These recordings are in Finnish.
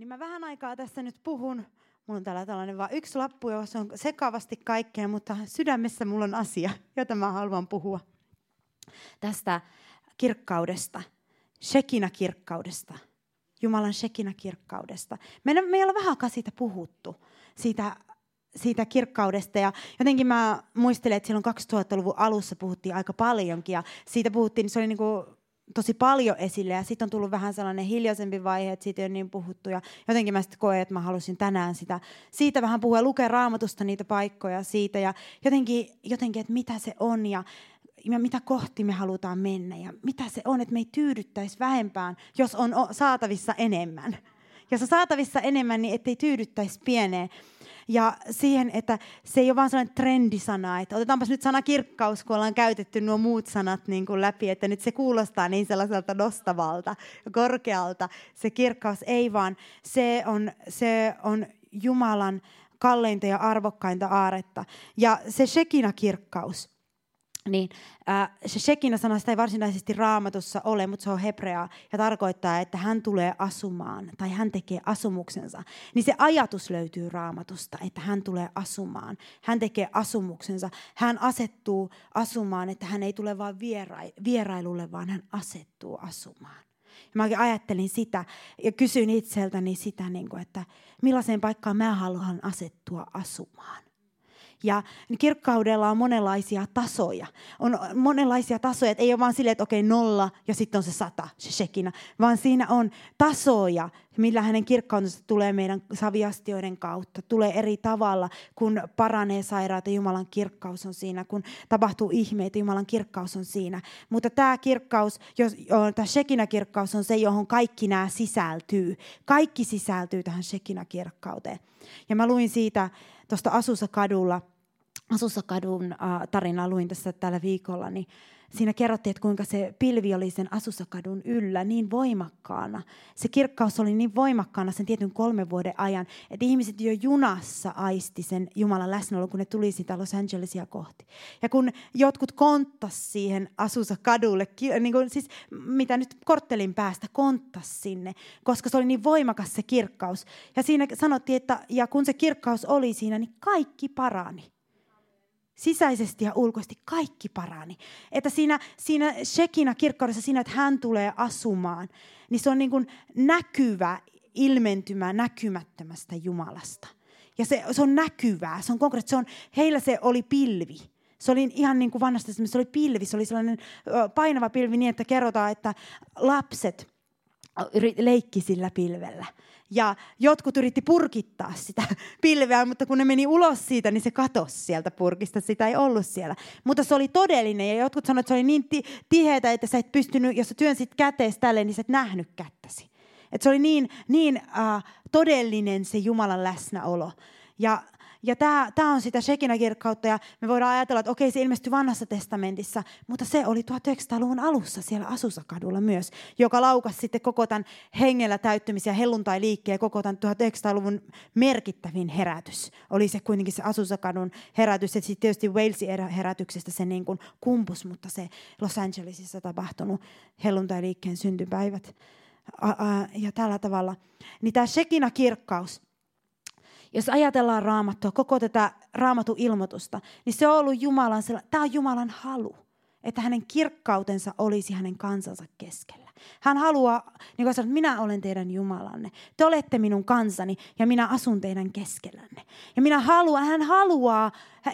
Niin mä vähän aikaa tässä nyt puhun. Mulla on täällä tällainen vaan yksi lappu, jossa on sekavasti kaikkea, mutta sydämessä mulla on asia, jota mä haluan puhua. Tästä kirkkaudesta, Shekina-kirkkaudesta, Jumalan Shekina-kirkkaudesta. Me, me ei ole vähän aikaa siitä puhuttu, siitä, siitä kirkkaudesta. Ja jotenkin mä muistelen, että silloin 2000-luvun alussa puhuttiin aika paljonkin. Ja siitä puhuttiin, niin se oli niin kuin tosi paljon esille ja sitten on tullut vähän sellainen hiljaisempi vaihe, että siitä ei ole niin puhuttu ja jotenkin mä sitten koen, että mä halusin tänään sitä, siitä vähän puhua lukea raamatusta niitä paikkoja siitä ja jotenkin, jotenkin että mitä se on ja ja mitä kohti me halutaan mennä ja mitä se on, että me ei tyydyttäisi vähempään, jos on saatavissa enemmän. Jos on saatavissa enemmän, niin ettei tyydyttäisi pieneen. Ja siihen, että se ei ole vain sellainen trendisana, että otetaanpas nyt sana kirkkaus, kun ollaan käytetty nuo muut sanat niin kuin läpi, että nyt se kuulostaa niin sellaiselta nostavalta korkealta. Se kirkkaus ei vaan, se on, se on Jumalan kalleinta ja arvokkainta aaretta. Ja se Shekina-kirkkaus, niin äh, se Shekina sana sitä ei varsinaisesti raamatussa ole, mutta se on hebreaa ja tarkoittaa, että hän tulee asumaan tai hän tekee asumuksensa. Niin se ajatus löytyy raamatusta, että hän tulee asumaan. Hän tekee asumuksensa. Hän asettuu asumaan, että hän ei tule vain vierailulle, vaan hän asettuu asumaan. Ja mä ajattelin sitä ja kysyin itseltäni sitä, niin että millaiseen paikkaan mä haluan asettua asumaan. Ja kirkkaudella on monenlaisia tasoja. On monenlaisia tasoja, että ei ole vaan silleen, että okei nolla ja sitten on se sata, se shekinä, vaan siinä on tasoja, millä hänen kirkkautensa tulee meidän saviastioiden kautta. Tulee eri tavalla, kun paranee sairaata, Jumalan kirkkaus on siinä. Kun tapahtuu ihmeitä, Jumalan kirkkaus on siinä. Mutta tämä kirkkaus, jos, tämä Shekinä-kirkkaus on se, johon kaikki nämä sisältyy. Kaikki sisältyy tähän Shekinä-kirkkauteen. Ja mä luin siitä tuosta Asussa kadulla, Asussa kadun tarinaa luin tässä tällä viikolla, niin siinä kerrottiin, että kuinka se pilvi oli sen Asusakadun yllä niin voimakkaana. Se kirkkaus oli niin voimakkaana sen tietyn kolmen vuoden ajan, että ihmiset jo junassa aisti sen Jumalan läsnäolo, kun ne tuli sitä Los Angelesia kohti. Ja kun jotkut konttas siihen Asusakadulle, niin kuin, siis mitä nyt korttelin päästä konttas sinne, koska se oli niin voimakas se kirkkaus. Ja siinä sanottiin, että ja kun se kirkkaus oli siinä, niin kaikki parani sisäisesti ja ulkoisesti kaikki parani. Että siinä, siinä Shekina kirkkaudessa, siinä, että hän tulee asumaan, niin se on niin kuin näkyvä ilmentymä näkymättömästä Jumalasta. Ja se, se on näkyvää, se on konkreettista. Se on, heillä se oli pilvi. Se oli ihan niin kuin vanhasta, se oli pilvi, se oli sellainen painava pilvi niin, että kerrotaan, että lapset leikki sillä pilvellä. Ja jotkut yritti purkittaa sitä pilveä, mutta kun ne meni ulos siitä, niin se katosi sieltä purkista. Sitä ei ollut siellä. Mutta se oli todellinen ja jotkut sanoivat, että se oli niin tiheätä, että sä et pystynyt, jos sä työnsit käteesi tälle, niin sä et nähnyt kättäsi. Että se oli niin, niin uh, todellinen se Jumalan läsnäolo. Ja ja tämä, tämä on sitä Shekinä-kirkkautta ja me voidaan ajatella, että okei se ilmestyi vanhassa testamentissa, mutta se oli 1900-luvun alussa siellä Asusakadulla myös, joka laukasi sitten koko tämän hengellä täyttymisen ja helluntai-liikkeen koko tämän 1900-luvun merkittävin herätys. Oli se kuitenkin se Asusakadun herätys, että sitten tietysti Walesin herätyksestä se niin kuin kumpus, mutta se Los Angelesissa tapahtunut helluntai-liikkeen syntypäivät ja tällä tavalla. Niin tämä Shekina-kirkkaus, jos ajatellaan raamattua, koko tätä raamatun ilmoitusta, niin se on ollut Jumalan, tämä on Jumalan halu, että hänen kirkkautensa olisi hänen kansansa keskellä. Hän haluaa, niin kuin sanot, minä olen teidän Jumalanne. Te olette minun kansani ja minä asun teidän keskellänne. Ja minä haluan, hän haluaa,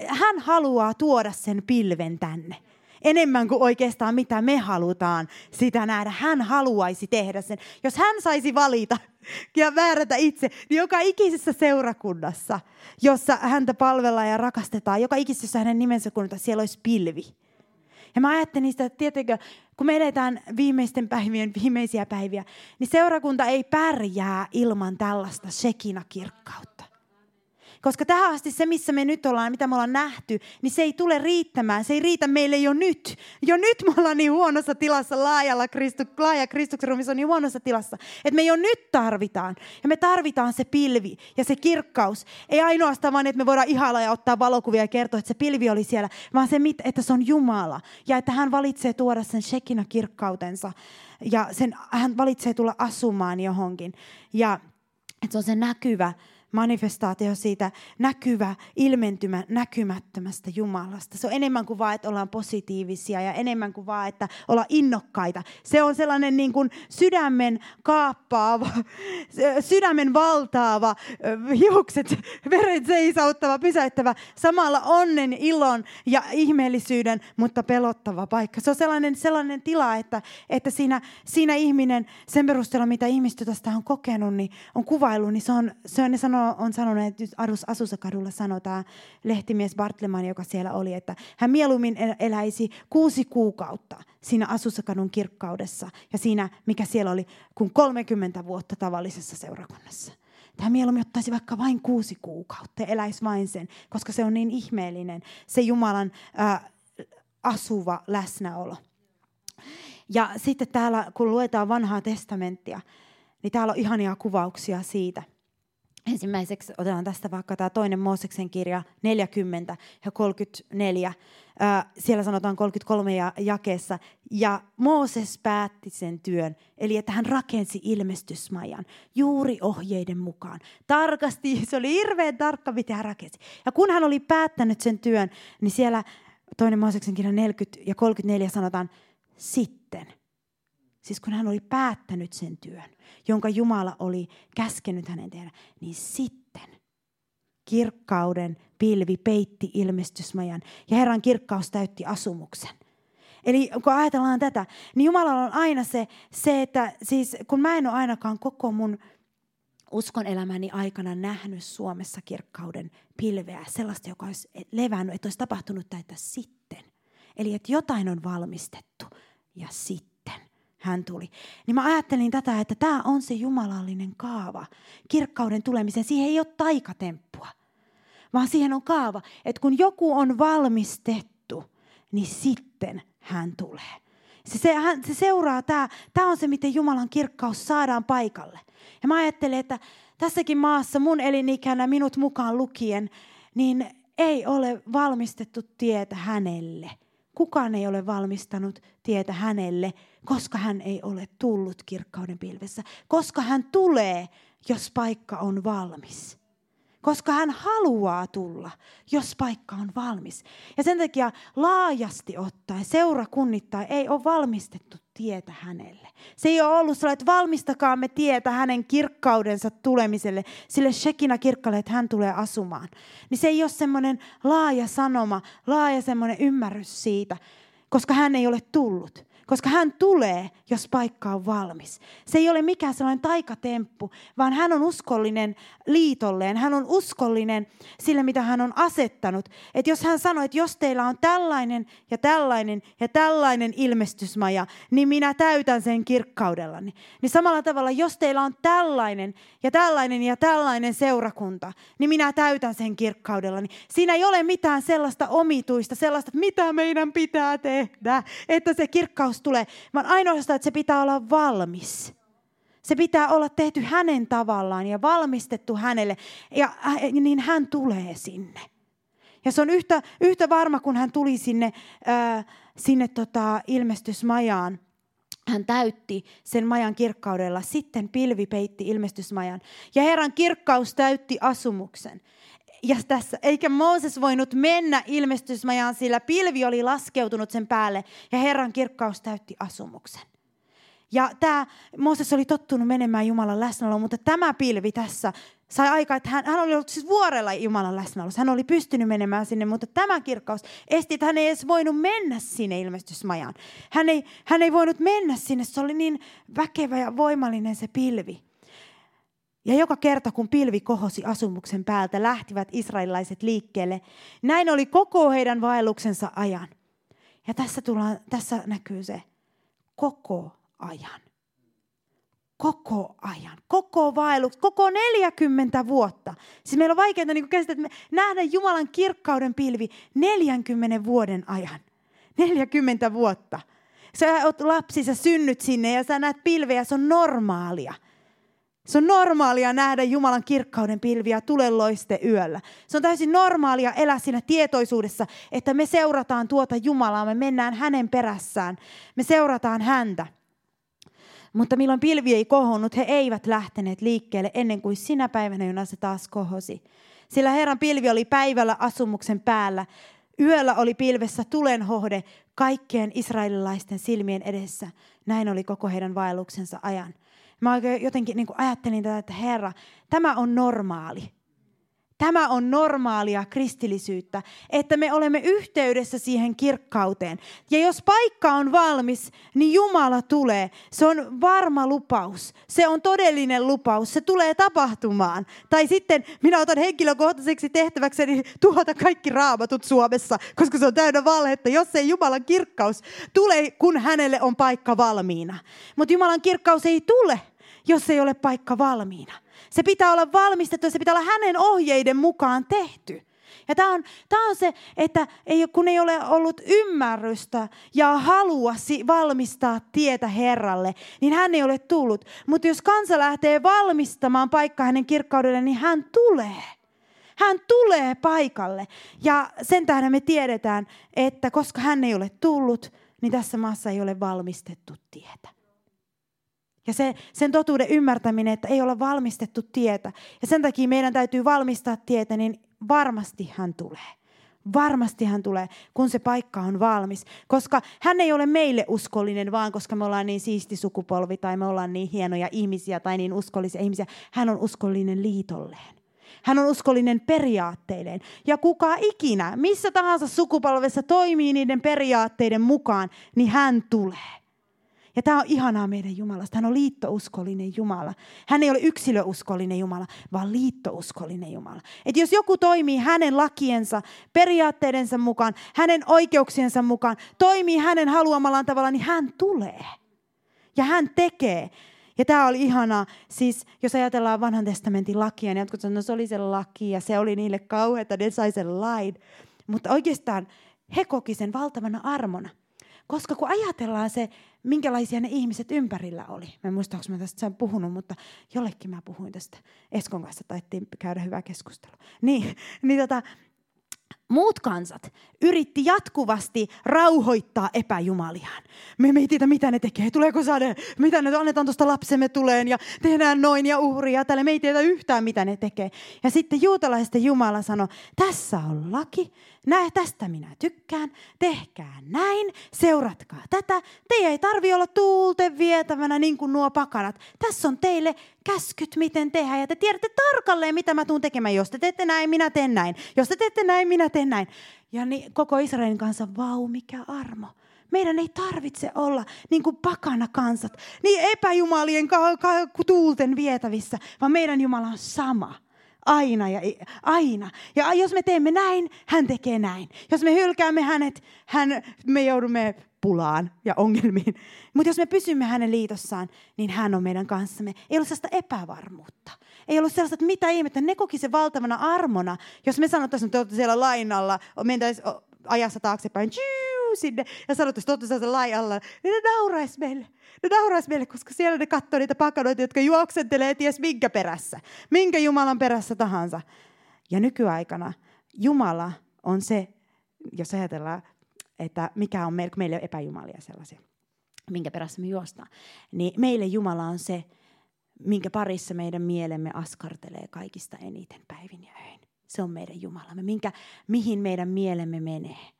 hän haluaa tuoda sen pilven tänne enemmän kuin oikeastaan mitä me halutaan sitä nähdä. Hän haluaisi tehdä sen. Jos hän saisi valita ja määrätä itse, niin joka ikisessä seurakunnassa, jossa häntä palvellaan ja rakastetaan, joka ikisessä hänen nimensä kunnioitetaan, siellä olisi pilvi. Ja mä ajattelin sitä, että tietenkö, kun me edetään viimeisten päivien viimeisiä päiviä, niin seurakunta ei pärjää ilman tällaista sekina-kirkkautta. Koska tähän asti se, missä me nyt ollaan, mitä me ollaan nähty, niin se ei tule riittämään. Se ei riitä meille jo nyt. Jo nyt me ollaan niin huonossa tilassa, laajalla Kristu, laaja Kristuksen ruumissa on niin huonossa tilassa, että me jo nyt tarvitaan. Ja me tarvitaan se pilvi ja se kirkkaus. Ei ainoastaan vaan, että me voidaan ihailla ja ottaa valokuvia ja kertoa, että se pilvi oli siellä, vaan se, että se on Jumala. Ja että hän valitsee tuoda sen Shekina kirkkautensa. Ja sen, hän valitsee tulla asumaan johonkin. Ja että se on se näkyvä manifestaatio siitä näkyvä ilmentymä näkymättömästä Jumalasta. Se on enemmän kuin vaan, että ollaan positiivisia ja enemmän kuin vaan, että ollaan innokkaita. Se on sellainen niin kuin sydämen kaappaava, sydämen valtaava, hiukset, veret seisauttava, pysäyttävä, samalla onnen, ilon ja ihmeellisyyden, mutta pelottava paikka. Se on sellainen, sellainen tila, että, että siinä, siinä ihminen, sen perusteella mitä ihmistä tästä on kokenut, niin on kuvailu, niin se on, se on ne sanoo on sanonut, että Arus Asusakadulla sanotaan lehtimies Bartleman, joka siellä oli, että hän mieluummin eläisi kuusi kuukautta siinä Asusakadun kirkkaudessa ja siinä, mikä siellä oli, kuin 30 vuotta tavallisessa seurakunnassa. Tämä mieluummin ottaisi vaikka vain kuusi kuukautta ja eläisi vain sen, koska se on niin ihmeellinen, se Jumalan äh, asuva läsnäolo. Ja sitten täällä, kun luetaan vanhaa testamenttia, niin täällä on ihania kuvauksia siitä – Ensimmäiseksi otetaan tästä vaikka tämä toinen Mooseksen kirja 40 ja 34. Siellä sanotaan 33 jakeessa. Ja Mooses päätti sen työn, eli että hän rakensi ilmestysmajan juuri ohjeiden mukaan. Tarkasti, se oli hirveän tarkka, mitä hän rakensi. Ja kun hän oli päättänyt sen työn, niin siellä toinen Mooseksen kirja 40 ja 34 sanotaan, sitten – Siis kun hän oli päättänyt sen työn, jonka Jumala oli käskenyt hänen tehdä, niin sitten kirkkauden pilvi peitti ilmestysmajan ja Herran kirkkaus täytti asumuksen. Eli kun ajatellaan tätä, niin Jumalalla on aina se, se, että siis kun mä en ole ainakaan koko mun uskon elämäni aikana nähnyt Suomessa kirkkauden pilveä, sellaista, joka olisi levännyt, että olisi tapahtunut tätä sitten. Eli että jotain on valmistettu ja sitten hän tuli. Niin mä ajattelin tätä, että tämä on se jumalallinen kaava kirkkauden tulemiseen. Siihen ei ole taikatemppua, vaan siihen on kaava, että kun joku on valmistettu, niin sitten hän tulee. Se, se, hän, se seuraa, tämä, tämä on se, miten Jumalan kirkkaus saadaan paikalle. Ja mä ajattelen, että tässäkin maassa mun elinikänä minut mukaan lukien, niin ei ole valmistettu tietä hänelle. Kukaan ei ole valmistanut tietä hänelle, koska hän ei ole tullut kirkkauden pilvessä. Koska hän tulee, jos paikka on valmis. Koska hän haluaa tulla, jos paikka on valmis. Ja sen takia laajasti ottaen, seurakunnittain ei ole valmistettu tietä hänelle. Se ei ole ollut sellainen, että valmistakaamme tietä hänen kirkkaudensa tulemiselle, sille Shekina kirkkalle, että hän tulee asumaan. Niin se ei ole semmoinen laaja sanoma, laaja semmoinen ymmärrys siitä, koska hän ei ole tullut. Koska hän tulee, jos paikka on valmis. Se ei ole mikään sellainen taikatemppu, vaan hän on uskollinen liitolleen. Hän on uskollinen sille, mitä hän on asettanut. Että jos hän sanoo, että jos teillä on tällainen ja tällainen ja tällainen ilmestysmaja, niin minä täytän sen kirkkaudellani. Niin samalla tavalla, jos teillä on tällainen ja tällainen ja tällainen seurakunta, niin minä täytän sen kirkkaudellani. Siinä ei ole mitään sellaista omituista, sellaista, että mitä meidän pitää tehdä, että se kirkkaus vapaus tulee, vaan ainoastaan, että se pitää olla valmis. Se pitää olla tehty hänen tavallaan ja valmistettu hänelle, ja niin hän tulee sinne. Ja se on yhtä, yhtä varma, kun hän tuli sinne, ää, sinne tota, ilmestysmajaan. Hän täytti sen majan kirkkaudella. Sitten pilvi peitti ilmestysmajan. Ja Herran kirkkaus täytti asumuksen ja tässä, eikä Mooses voinut mennä ilmestysmajaan, sillä pilvi oli laskeutunut sen päälle ja Herran kirkkaus täytti asumuksen. Ja tämä Mooses oli tottunut menemään Jumalan läsnäoloon, mutta tämä pilvi tässä sai aikaa, että hän, hän oli ollut siis vuorella Jumalan läsnäolossa. Hän oli pystynyt menemään sinne, mutta tämä kirkkaus esti, että hän ei edes voinut mennä sinne ilmestysmajaan. Hän ei, hän ei voinut mennä sinne, se oli niin väkevä ja voimallinen se pilvi. Ja joka kerta, kun pilvi kohosi asumuksen päältä, lähtivät israelilaiset liikkeelle. Näin oli koko heidän vaelluksensa ajan. Ja tässä, tullaan, tässä näkyy se koko ajan. Koko ajan. Koko vaellus. Koko 40 vuotta. Siis meillä on vaikeaa niin käsittää, että me nähdä Jumalan kirkkauden pilvi 40 vuoden ajan. 40 vuotta. Sä oot lapsi, sä synnyt sinne ja sä näet pilveä, se on normaalia. Se on normaalia nähdä Jumalan kirkkauden pilviä tulenloiste yöllä. Se on täysin normaalia elää siinä tietoisuudessa, että me seurataan tuota Jumalaa, me mennään hänen perässään, me seurataan häntä. Mutta milloin pilvi ei kohonnut, he eivät lähteneet liikkeelle ennen kuin sinä päivänä, jona se taas kohosi. Sillä Herran pilvi oli päivällä asumuksen päällä. Yöllä oli pilvessä tulenhohde kaikkien israelilaisten silmien edessä. Näin oli koko heidän vaelluksensa ajan. Mä jotenkin niin ajattelin tätä, että Herra, tämä on normaali. Tämä on normaalia kristillisyyttä, että me olemme yhteydessä siihen kirkkauteen. Ja jos paikka on valmis, niin Jumala tulee. Se on varma lupaus. Se on todellinen lupaus. Se tulee tapahtumaan. Tai sitten minä otan henkilökohtaiseksi tehtäväkseni tuhota kaikki raamatut Suomessa, koska se on täynnä valhetta, jos ei Jumalan kirkkaus tule, kun hänelle on paikka valmiina. Mutta Jumalan kirkkaus ei tule, jos ei ole paikka valmiina. Se pitää olla valmistettu ja se pitää olla hänen ohjeiden mukaan tehty. Ja tämä on, on se, että ei, kun ei ole ollut ymmärrystä ja halua valmistaa tietä Herralle, niin hän ei ole tullut. Mutta jos kansa lähtee valmistamaan paikkaa hänen kirkkaudelle, niin hän tulee. Hän tulee paikalle. Ja sen tähden me tiedetään, että koska hän ei ole tullut, niin tässä maassa ei ole valmistettu tietä. Ja se, sen totuuden ymmärtäminen, että ei olla valmistettu tietä. Ja sen takia meidän täytyy valmistaa tietä, niin varmasti hän tulee. Varmasti hän tulee, kun se paikka on valmis. Koska hän ei ole meille uskollinen, vaan koska me ollaan niin siisti sukupolvi tai me ollaan niin hienoja ihmisiä tai niin uskollisia ihmisiä. Hän on uskollinen liitolleen. Hän on uskollinen periaatteilleen. Ja kuka ikinä, missä tahansa sukupolvessa toimii niiden periaatteiden mukaan, niin hän tulee. Ja tämä on ihanaa meidän Jumalasta. Hän on liittouskollinen Jumala. Hän ei ole yksilöuskollinen Jumala, vaan liittouskollinen Jumala. Että jos joku toimii hänen lakiensa, periaatteidensa mukaan, hänen oikeuksiensa mukaan, toimii hänen haluamallaan tavalla, niin hän tulee. Ja hän tekee. Ja tämä oli ihanaa. Siis jos ajatellaan vanhan testamentin lakia, niin jotkut sanoivat, että no se oli se laki ja se oli niille kauheata, ne sai sen lain. Mutta oikeastaan he koki sen valtavana armona. Koska kun ajatellaan se, minkälaisia ne ihmiset ympärillä oli. Mä en muista, onko mä tästä sen puhunut, mutta jollekin mä puhuin tästä. Eskon kanssa taittiin käydä hyvää keskustelua. Niin, niin tota, muut kansat yritti jatkuvasti rauhoittaa epäjumaliaan. Me tiedä, mitä ne tekee. Tuleeko sade? Mitä ne annetaan tuosta lapsemme tuleen ja tehdään noin ja uhria. Tällä me ei tiedä yhtään, mitä ne tekee. Ja sitten juutalaisten Jumala sanoi, tässä on laki, näe tästä minä tykkään, tehkää näin, seuratkaa tätä. Teidän ei tarvi olla tuulten vietävänä niin kuin nuo pakanat. Tässä on teille käskyt, miten tehdään. Ja te tiedätte tarkalleen, mitä mä tuun tekemään. Jos te teette näin, minä teen näin. Jos te teette näin, minä teen näin. Ja niin, koko Israelin kanssa, vau, mikä armo. Meidän ei tarvitse olla niin kuin pakana kansat, niin epäjumalien ka- ka- tuulten vietävissä, vaan meidän Jumala on sama. Aina ja aina. Ja jos me teemme näin, hän tekee näin. Jos me hylkäämme hänet, hän, me joudumme pulaan ja ongelmiin. Mutta jos me pysymme hänen liitossaan, niin hän on meidän kanssamme. Ei ole sellaista epävarmuutta. Ei ollut sellaista, että mitä ihmettä. Ne koki se valtavana armona. Jos me sanottaisiin, että olette siellä lainalla, mentäisiin ajassa taaksepäin, tjuu, sinne, ja sanottaisiin, olette siellä alla, niin ne nauraisi meille. Ne nauraisi meille, koska siellä ne katsoo niitä pakanoita, jotka juoksentelee ties minkä perässä. Minkä Jumalan perässä tahansa. Ja nykyaikana Jumala on se, jos ajatellaan, että mikä on meille, kun meille on epäjumalia sellaisia, minkä perässä me juostaan, niin meille Jumala on se, minkä parissa meidän mielemme askartelee kaikista eniten päivin ja öin. Se on meidän Jumalamme, minkä, mihin meidän mielemme menee.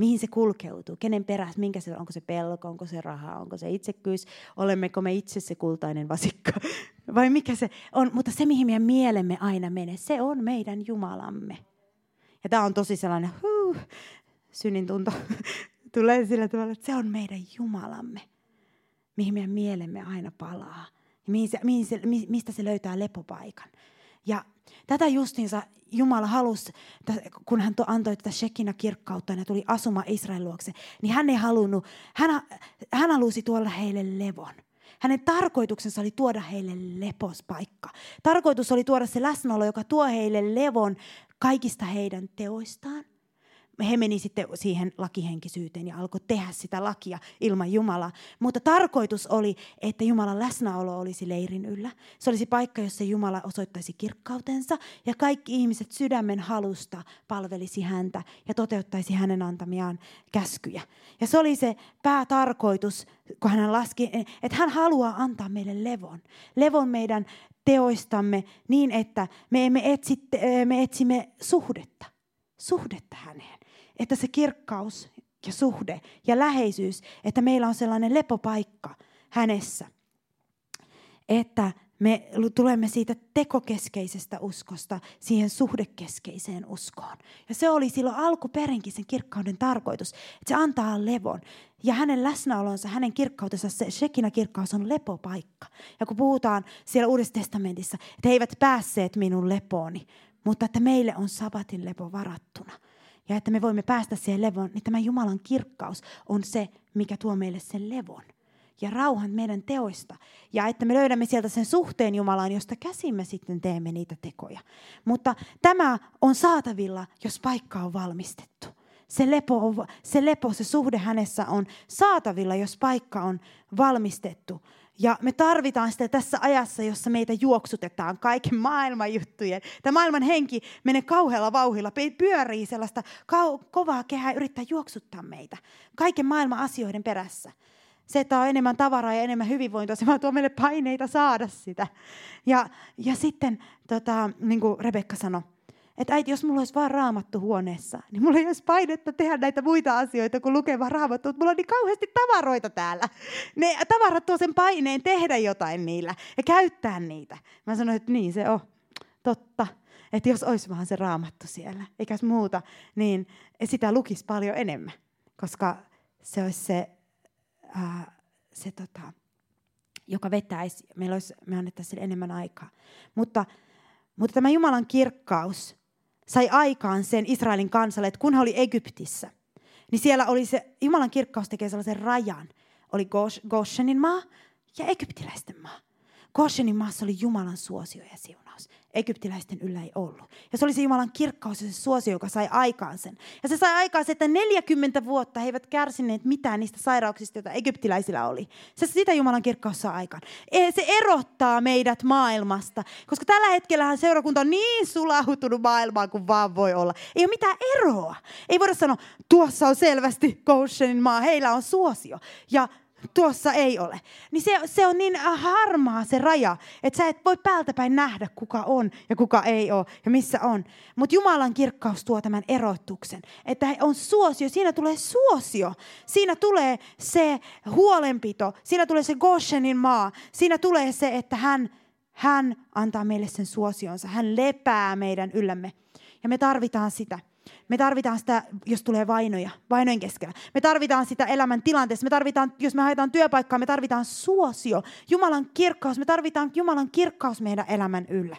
Mihin se kulkeutuu, kenen perässä, minkä se, onko se pelko, onko se raha, onko se itsekkyys, olemmeko me itse se kultainen vasikka vai mikä se on. Mutta se, mihin meidän mielemme aina menee, se on meidän Jumalamme. Ja tämä on tosi sellainen huh, synnin tunto tulee sillä tavalla, että se on meidän Jumalamme, mihin meidän mielemme aina palaa mihin se, mihin se, mistä se löytää lepopaikan. Ja tätä justiinsa Jumala halusi, kun hän antoi tätä Shekinä kirkkautta ja tuli asuma Israelin luokse, niin hän ei halunnut, hän, hän halusi tuoda heille levon. Hänen tarkoituksensa oli tuoda heille lepospaikka. Tarkoitus oli tuoda se läsnäolo, joka tuo heille levon kaikista heidän teoistaan, he meni sitten siihen lakihenkisyyteen ja alkoi tehdä sitä lakia ilman Jumalaa. Mutta tarkoitus oli, että Jumalan läsnäolo olisi leirin yllä. Se olisi paikka, jossa Jumala osoittaisi kirkkautensa ja kaikki ihmiset sydämen halusta palvelisi häntä ja toteuttaisi hänen antamiaan käskyjä. Ja se oli se päätarkoitus, kun hän laski, että hän haluaa antaa meille levon. Levon meidän teoistamme niin, että me, emme etsi, me etsimme suhdetta. Suhdetta häneen että se kirkkaus ja suhde ja läheisyys, että meillä on sellainen lepopaikka hänessä, että me tulemme siitä tekokeskeisestä uskosta siihen suhdekeskeiseen uskoon. Ja se oli silloin alkuperinkin sen kirkkauden tarkoitus, että se antaa levon. Ja hänen läsnäolonsa, hänen kirkkautensa, se Shekinä kirkkaus on lepopaikka. Ja kun puhutaan siellä Uudessa testamentissa, että he eivät päässeet minun lepooni, mutta että meille on sabatin lepo varattuna – ja että me voimme päästä siihen levoon, niin tämä Jumalan kirkkaus on se, mikä tuo meille sen levon ja rauhan meidän teoista. Ja että me löydämme sieltä sen suhteen Jumalaan, josta käsimme sitten teemme niitä tekoja. Mutta tämä on saatavilla, jos paikka on valmistettu. Se lepo, se lepo, se suhde hänessä on saatavilla, jos paikka on valmistettu. Ja me tarvitaan sitä tässä ajassa, jossa meitä juoksutetaan kaiken maailman juttujen. Tämä maailman henki menee kauhealla vauhilla, pyörii sellaista kau- kovaa kehää yrittää juoksuttaa meitä kaiken maailman asioiden perässä. Se, että on enemmän tavaraa ja enemmän hyvinvointia, se vaan tuo meille paineita saada sitä. Ja, ja sitten, tota, niin kuin Rebekka sanoi, että äiti, jos mulla olisi vaan raamattu huoneessa, niin mulla ei olisi painetta tehdä näitä muita asioita kuin vaan raamattu. Mutta mulla on niin kauheasti tavaroita täällä. Ne tavarat tuo sen paineen tehdä jotain niillä ja käyttää niitä. Mä sanoin, että niin se on. Totta. Että jos olisi vaan se raamattu siellä, eikä muuta, niin sitä lukisi paljon enemmän. Koska se olisi se, ää, se tota, joka vetäisi, meillä olisi, me annettaisiin enemmän aikaa. Mutta, mutta tämä Jumalan kirkkaus, sai aikaan sen Israelin kansalle, että kun he oli Egyptissä, niin siellä oli se, Jumalan kirkkaus tekee sellaisen rajan. Oli Goshenin maa ja egyptiläisten maa. Goshenin maassa oli Jumalan suosio ja siunaus egyptiläisten yllä ei ollut. Ja se oli se Jumalan kirkkaus ja se suosio, joka sai aikaan sen. Ja se sai aikaan sen, että 40 vuotta he eivät kärsineet mitään niistä sairauksista, joita egyptiläisillä oli. Se sitä Jumalan kirkkaus saa aikaan. E, se erottaa meidät maailmasta, koska tällä hetkellä seurakunta on niin sulautunut maailmaan kuin vaan voi olla. Ei ole mitään eroa. Ei voida sanoa, tuossa on selvästi Goshenin maa, heillä on suosio. Ja tuossa ei ole. Niin se, se on niin harmaa se raja, että sä et voi päältä päin nähdä, kuka on ja kuka ei ole ja missä on. Mutta Jumalan kirkkaus tuo tämän erotuksen, että on suosio, siinä tulee suosio, siinä tulee se huolenpito, siinä tulee se Goshenin maa, siinä tulee se, että hän, hän antaa meille sen suosionsa, hän lepää meidän yllämme. Ja me tarvitaan sitä. Me tarvitaan sitä, jos tulee vainoja, vainojen keskellä. Me tarvitaan sitä elämän tilanteessa. Me tarvitaan, jos me haetaan työpaikkaa, me tarvitaan suosio. Jumalan kirkkaus, me tarvitaan Jumalan kirkkaus meidän elämän yllä.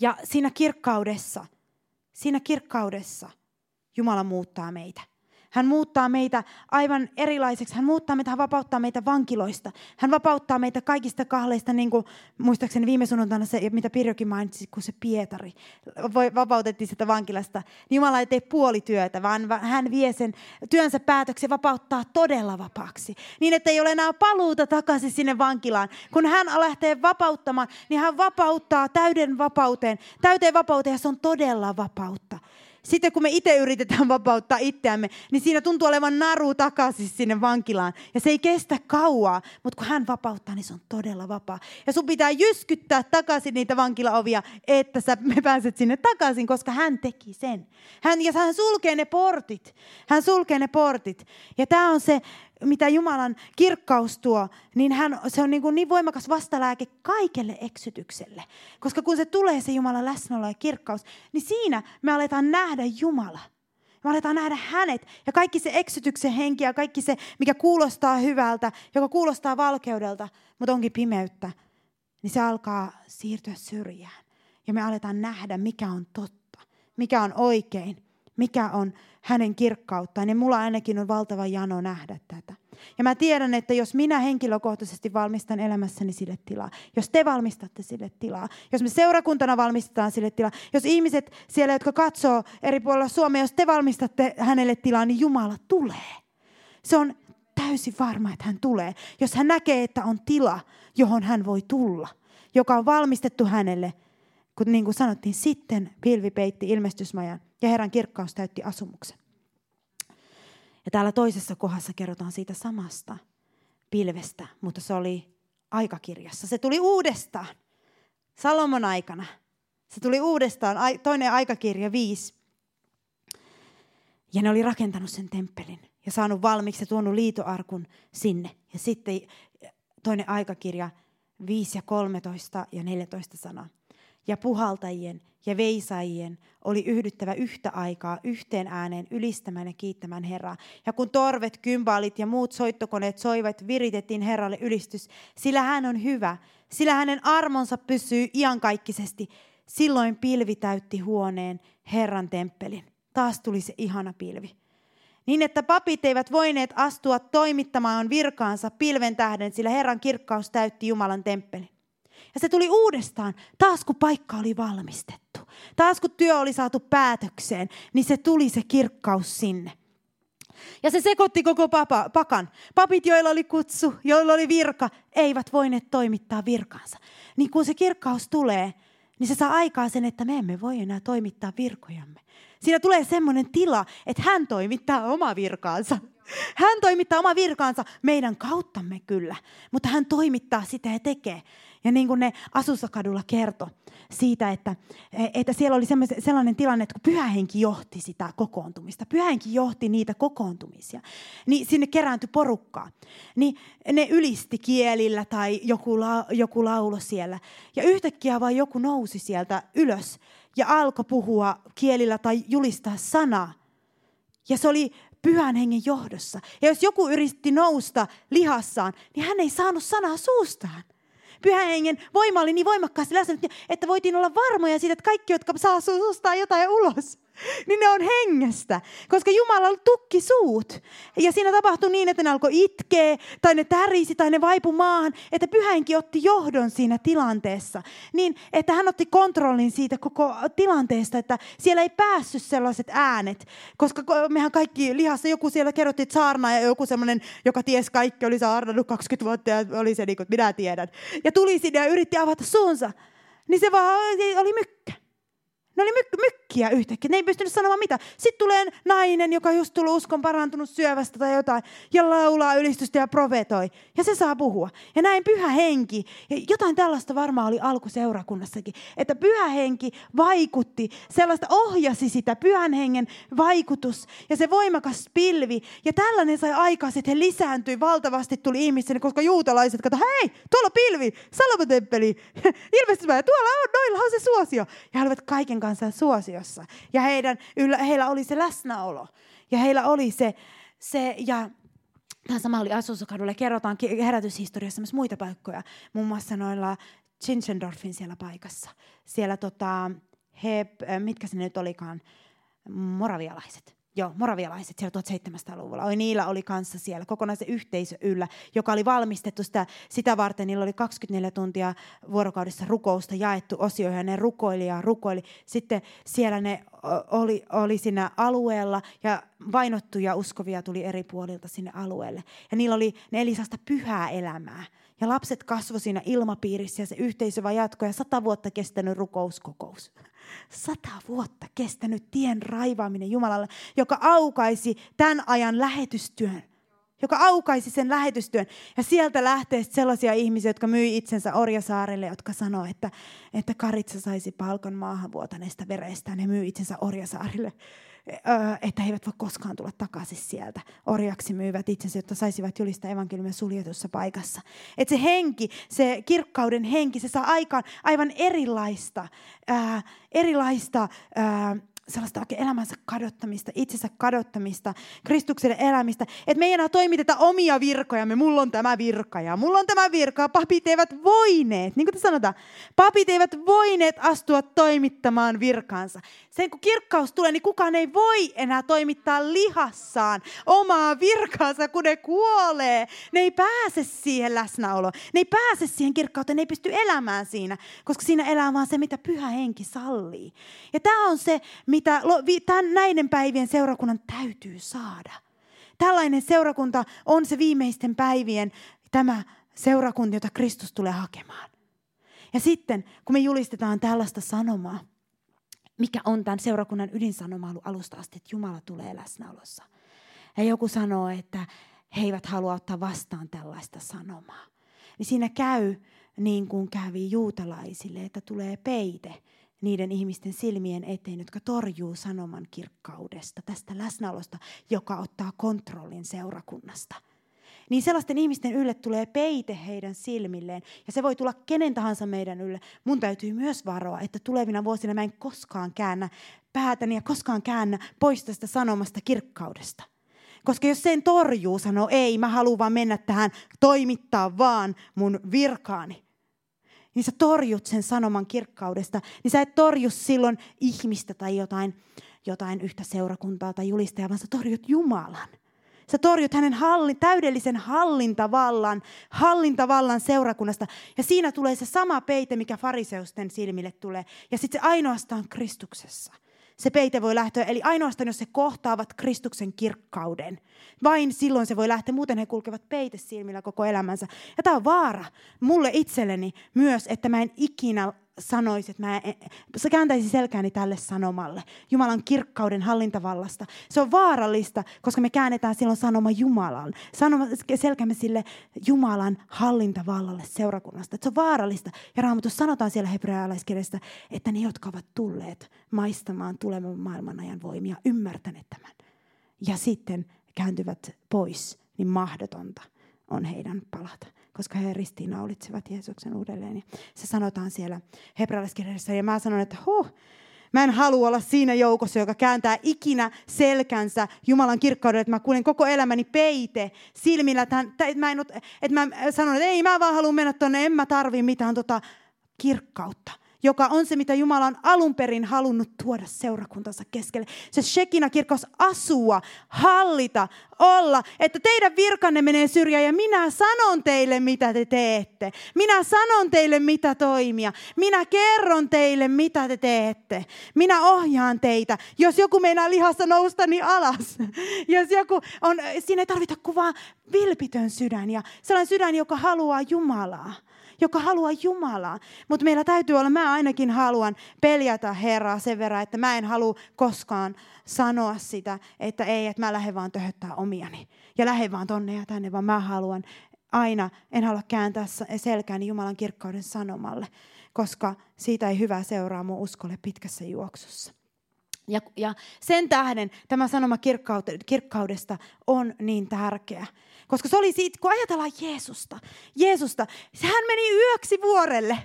Ja siinä kirkkaudessa, siinä kirkkaudessa Jumala muuttaa meitä. Hän muuttaa meitä aivan erilaiseksi. Hän muuttaa meitä, hän vapauttaa meitä vankiloista. Hän vapauttaa meitä kaikista kahleista, niin kuin muistaakseni viime sunnuntaina se, mitä Pirjokin mainitsi, kun se Pietari vapautettiin sitä vankilasta. Jumala ei tee puolityötä, vaan hän vie sen työnsä päätöksen vapauttaa todella vapaaksi. Niin, että ei ole enää paluuta takaisin sinne vankilaan. Kun hän lähtee vapauttamaan, niin hän vapauttaa täyden vapauteen. Täyteen vapauteen ja se on todella vapautta. Sitten kun me itse yritetään vapauttaa itseämme, niin siinä tuntuu olevan naru takaisin sinne vankilaan. Ja se ei kestä kauaa, mutta kun hän vapauttaa, niin se on todella vapaa. Ja sun pitää jyskyttää takaisin niitä vankilaovia, että sä me pääset sinne takaisin, koska hän teki sen. Hän, ja hän sulkee ne portit. Hän sulkee ne portit. Ja tämä on se mitä Jumalan kirkkaus tuo, niin hän, se on niin, kuin niin voimakas vastalääke kaikelle eksytykselle. Koska kun se tulee se Jumalan läsnäolo ja kirkkaus, niin siinä me aletaan nähdä Jumala. Me aletaan nähdä hänet ja kaikki se eksytyksen henki ja kaikki se, mikä kuulostaa hyvältä, joka kuulostaa valkeudelta, mutta onkin pimeyttä, niin se alkaa siirtyä syrjään. Ja me aletaan nähdä, mikä on totta, mikä on oikein, mikä on hänen kirkkauttaan. Ja mulla ainakin on valtava jano nähdä tätä. Ja mä tiedän, että jos minä henkilökohtaisesti valmistan elämässäni sille tilaa, jos te valmistatte sille tilaa, jos me seurakuntana valmistetaan sille tilaa, jos ihmiset siellä, jotka katsoo eri puolilla Suomea, jos te valmistatte hänelle tilaa, niin Jumala tulee. Se on täysin varma, että hän tulee, jos hän näkee, että on tila, johon hän voi tulla, joka on valmistettu hänelle. Kun niin kuin sanottiin, sitten pilvi peitti ilmestysmajan ja Herran kirkkaus täytti asumuksen. Ja täällä toisessa kohdassa kerrotaan siitä samasta pilvestä, mutta se oli aikakirjassa. Se tuli uudestaan Salomon aikana. Se tuli uudestaan, toinen aikakirja, viisi. Ja ne oli rakentanut sen temppelin ja saanut valmiiksi ja tuonut liitoarkun sinne. Ja sitten toinen aikakirja, 5 ja 13 ja 14 sanaa. Ja puhaltajien ja veisaajien oli yhdyttävä yhtä aikaa yhteen ääneen ylistämään ja kiittämään Herraa. Ja kun torvet, kymbaalit ja muut soittokoneet soivat, viritettiin Herralle ylistys, sillä hän on hyvä, sillä hänen armonsa pysyy iankaikkisesti. Silloin pilvi täytti huoneen Herran temppelin. Taas tuli se ihana pilvi. Niin, että papit eivät voineet astua toimittamaan virkaansa pilven tähden, sillä Herran kirkkaus täytti Jumalan temppelin. Ja se tuli uudestaan, taas kun paikka oli valmistettu. Taas kun työ oli saatu päätökseen, niin se tuli se kirkkaus sinne. Ja se sekoitti koko papa, pakan. Papit, joilla oli kutsu, joilla oli virka, eivät voineet toimittaa virkaansa. Niin kun se kirkkaus tulee, niin se saa aikaa sen, että me emme voi enää toimittaa virkojamme. Siinä tulee semmoinen tila, että hän toimittaa oma virkaansa. Hän toimittaa oma virkaansa meidän kauttamme kyllä, mutta hän toimittaa sitä ja tekee. Ja niin kuin ne Asusakadulla kertoi siitä, että, että siellä oli sellainen tilanne, että kun pyhähenki johti sitä kokoontumista, pyhähenki johti niitä kokoontumisia, niin sinne kerääntyi porukkaa. Niin ne ylisti kielillä tai joku, la, joku laulo siellä. Ja yhtäkkiä vaan joku nousi sieltä ylös ja alkoi puhua kielillä tai julistaa sanaa. Ja se oli pyhän hengen johdossa. Ja jos joku yritti nousta lihassaan, niin hän ei saanut sanaa suustaan pyhän hengen voima oli niin voimakkaasti läsnä, että voitiin olla varmoja siitä, että kaikki, jotka saa suustaa jotain ulos, niin ne on hengestä, koska Jumala tukki suut. Ja siinä tapahtui niin, että ne alkoi itkeä, tai ne tärisi, tai ne vaipu maahan, että pyhänkin otti johdon siinä tilanteessa. Niin, että hän otti kontrollin siitä koko tilanteesta, että siellä ei päässyt sellaiset äänet, koska mehän kaikki lihassa, joku siellä kerrotti saarna ja joku semmoinen, joka ties kaikki, oli saarnannut 20 vuotta ja oli se niin kuin, minä tiedän. Ja tuli sinne ja yritti avata suunsa. Niin se vaan oli mykkä. Ne oli myk- mykkiä yhtäkkiä. Ne ei pystynyt sanomaan mitä. Sitten tulee nainen, joka just tullut uskon parantunut syövästä tai jotain, ja laulaa ylistystä ja profetoi. Ja se saa puhua. Ja näin pyhä henki. Ja jotain tällaista varmaan oli alku seurakunnassakin. Että pyhä henki vaikutti, sellaista ohjasi sitä pyhän hengen vaikutus. Ja se voimakas pilvi. Ja tällainen sai aikaa, että he lisääntyi valtavasti, tuli ihmisiä, koska juutalaiset kato, hei, tuolla pilvi, Salomotemppeli, ilmeisesti tuolla on, noilla on se suosio. Ja he olivat kaiken kanssa kansan suosiossa. Ja heidän, yllä, heillä oli se läsnäolo. Ja heillä oli se, se ja Tämä sama oli Asusokadulla. Kerrotaan herätyshistoriassa myös muita paikkoja. Muun muassa noilla Zinzendorfin siellä paikassa. Siellä tota, he, mitkä se nyt olikaan, moravialaiset Joo, moravialaiset siellä 1700-luvulla. Oi, niillä oli kanssa siellä kokonaisen yhteisö yllä, joka oli valmistettu sitä, sitä varten. Niillä oli 24 tuntia vuorokaudessa rukousta jaettu osioihin ja ne rukoili ja rukoili. Sitten siellä ne oli, oli siinä alueella ja vainottuja uskovia tuli eri puolilta sinne alueelle. Ja niillä oli nelisasta pyhää elämää. Ja lapset kasvoi siinä ilmapiirissä ja se yhteisö vaan jatkoi ja sata vuotta kestänyt rukouskokous. Sata vuotta kestänyt tien raivaaminen Jumalalle, joka aukaisi tämän ajan lähetystyön. Joka aukaisi sen lähetystyön. Ja sieltä lähtee sellaisia ihmisiä, jotka myi itsensä Orjasaarelle, jotka sanoo, että, että Karitsa saisi palkan maahan vuotaneesta verestään. Ne myy itsensä Orjasaarille että he eivät voi koskaan tulla takaisin sieltä. Orjaksi myyvät itsensä, jotta saisivat julistaa evankeliumin suljetussa paikassa. Että se henki, se kirkkauden henki, se saa aikaan aivan erilaista, ää, erilaista ää, sellaista oikein elämänsä kadottamista, itsensä kadottamista, Kristukselle elämistä. Että me ei enää toimiteta omia virkojamme. Mulla on tämä virka ja mulla on tämä virka. Papit eivät voineet, niin kuin te sanotaan, papit eivät voineet astua toimittamaan virkaansa. Sen kun kirkkaus tulee, niin kukaan ei voi enää toimittaa lihassaan omaa virkaansa, kun ne kuolee. Ne ei pääse siihen läsnäoloon. Ne ei pääse siihen kirkkauteen, ne ei pysty elämään siinä, koska siinä elää vaan se, mitä pyhä henki sallii. Ja tämä on se, mitä tämän, näiden päivien seurakunnan täytyy saada. Tällainen seurakunta on se viimeisten päivien tämä seurakunta, jota Kristus tulee hakemaan. Ja sitten, kun me julistetaan tällaista sanomaa, mikä on tämän seurakunnan ydinsanoma ollut alusta asti, että Jumala tulee läsnäolossa. Ja joku sanoo, että he eivät halua ottaa vastaan tällaista sanomaa. Niin siinä käy niin kuin kävi juutalaisille, että tulee peite niiden ihmisten silmien eteen, jotka torjuu sanoman kirkkaudesta, tästä läsnäolosta, joka ottaa kontrollin seurakunnasta. Niin sellaisten ihmisten ylle tulee peite heidän silmilleen, ja se voi tulla kenen tahansa meidän ylle. Mun täytyy myös varoa, että tulevina vuosina mä en koskaan käännä päätäni ja koskaan käännä pois tästä sanomasta kirkkaudesta. Koska jos sen torjuu, sanoo ei, mä haluan vaan mennä tähän, toimittaa vaan mun virkaani, niin sä torjut sen sanoman kirkkaudesta, niin sä et torju silloin ihmistä tai jotain, jotain yhtä seurakuntaa tai julistajaa, vaan sä torjut Jumalan. Sä torjut hänen halli, täydellisen hallintavallan, hallintavallan seurakunnasta. Ja siinä tulee se sama peite, mikä fariseusten silmille tulee. Ja sitten se ainoastaan Kristuksessa se peite voi lähteä, eli ainoastaan jos he kohtaavat Kristuksen kirkkauden, vain silloin se voi lähteä, muuten he kulkevat peite silmillä koko elämänsä. Ja tämä on vaara mulle itselleni myös, että mä en ikinä sanoisi, että mä en, se kääntäisi selkääni tälle sanomalle, Jumalan kirkkauden hallintavallasta. Se on vaarallista, koska me käännetään silloin sanoma Jumalan, sanoma, selkäämme sille Jumalan hallintavallalle seurakunnasta. Että se on vaarallista. Ja Raamatus sanotaan siellä hebrealaiskirjassa, että ne, jotka ovat tulleet maistamaan tulevan maailman ajan voimia, ymmärtäneet tämän. Ja sitten kääntyvät pois, niin mahdotonta on heidän palata koska he ristiinnaulitsevat Jeesuksen uudelleen. Ja se sanotaan siellä hebrealaiskirjassa. Ja mä sanon, että huh, Mä en halua olla siinä joukossa, joka kääntää ikinä selkänsä Jumalan kirkkaudelle, että mä kuulen koko elämäni peite silmillä. Että, mä, en, että mä sanon, että ei, mä vaan haluan mennä tuonne, en mä tarvi mitään tota kirkkautta joka on se, mitä Jumala on alun perin halunnut tuoda seurakuntansa keskelle. Se Shekina-kirkkaus asua, hallita, olla, että teidän virkanne menee syrjään ja minä sanon teille, mitä te teette. Minä sanon teille, mitä toimia. Minä kerron teille, mitä te teette. Minä ohjaan teitä. Jos joku meinaa lihassa nousta, niin alas. Jos joku on, siinä ei tarvita kuvaa vilpitön sydän ja sellainen sydän, joka haluaa Jumalaa joka haluaa Jumalaa. Mutta meillä täytyy olla, mä ainakin haluan peljätä Herraa sen verran, että mä en halua koskaan sanoa sitä, että ei, että mä lähden vaan töhöttää omiani. Ja lähden vaan tonne ja tänne, vaan mä haluan aina, en halua kääntää selkääni Jumalan kirkkauden sanomalle, koska siitä ei hyvää seuraa mun uskolle pitkässä juoksussa. Ja, ja sen tähden tämä sanoma kirkkaudesta on niin tärkeä. Koska se oli siitä, kun ajatellaan Jeesusta, Jeesusta, hän meni yöksi vuorelle.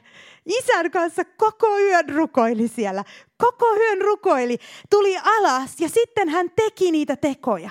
Isän kanssa koko yön rukoili siellä. Koko yön rukoili, tuli alas ja sitten hän teki niitä tekoja.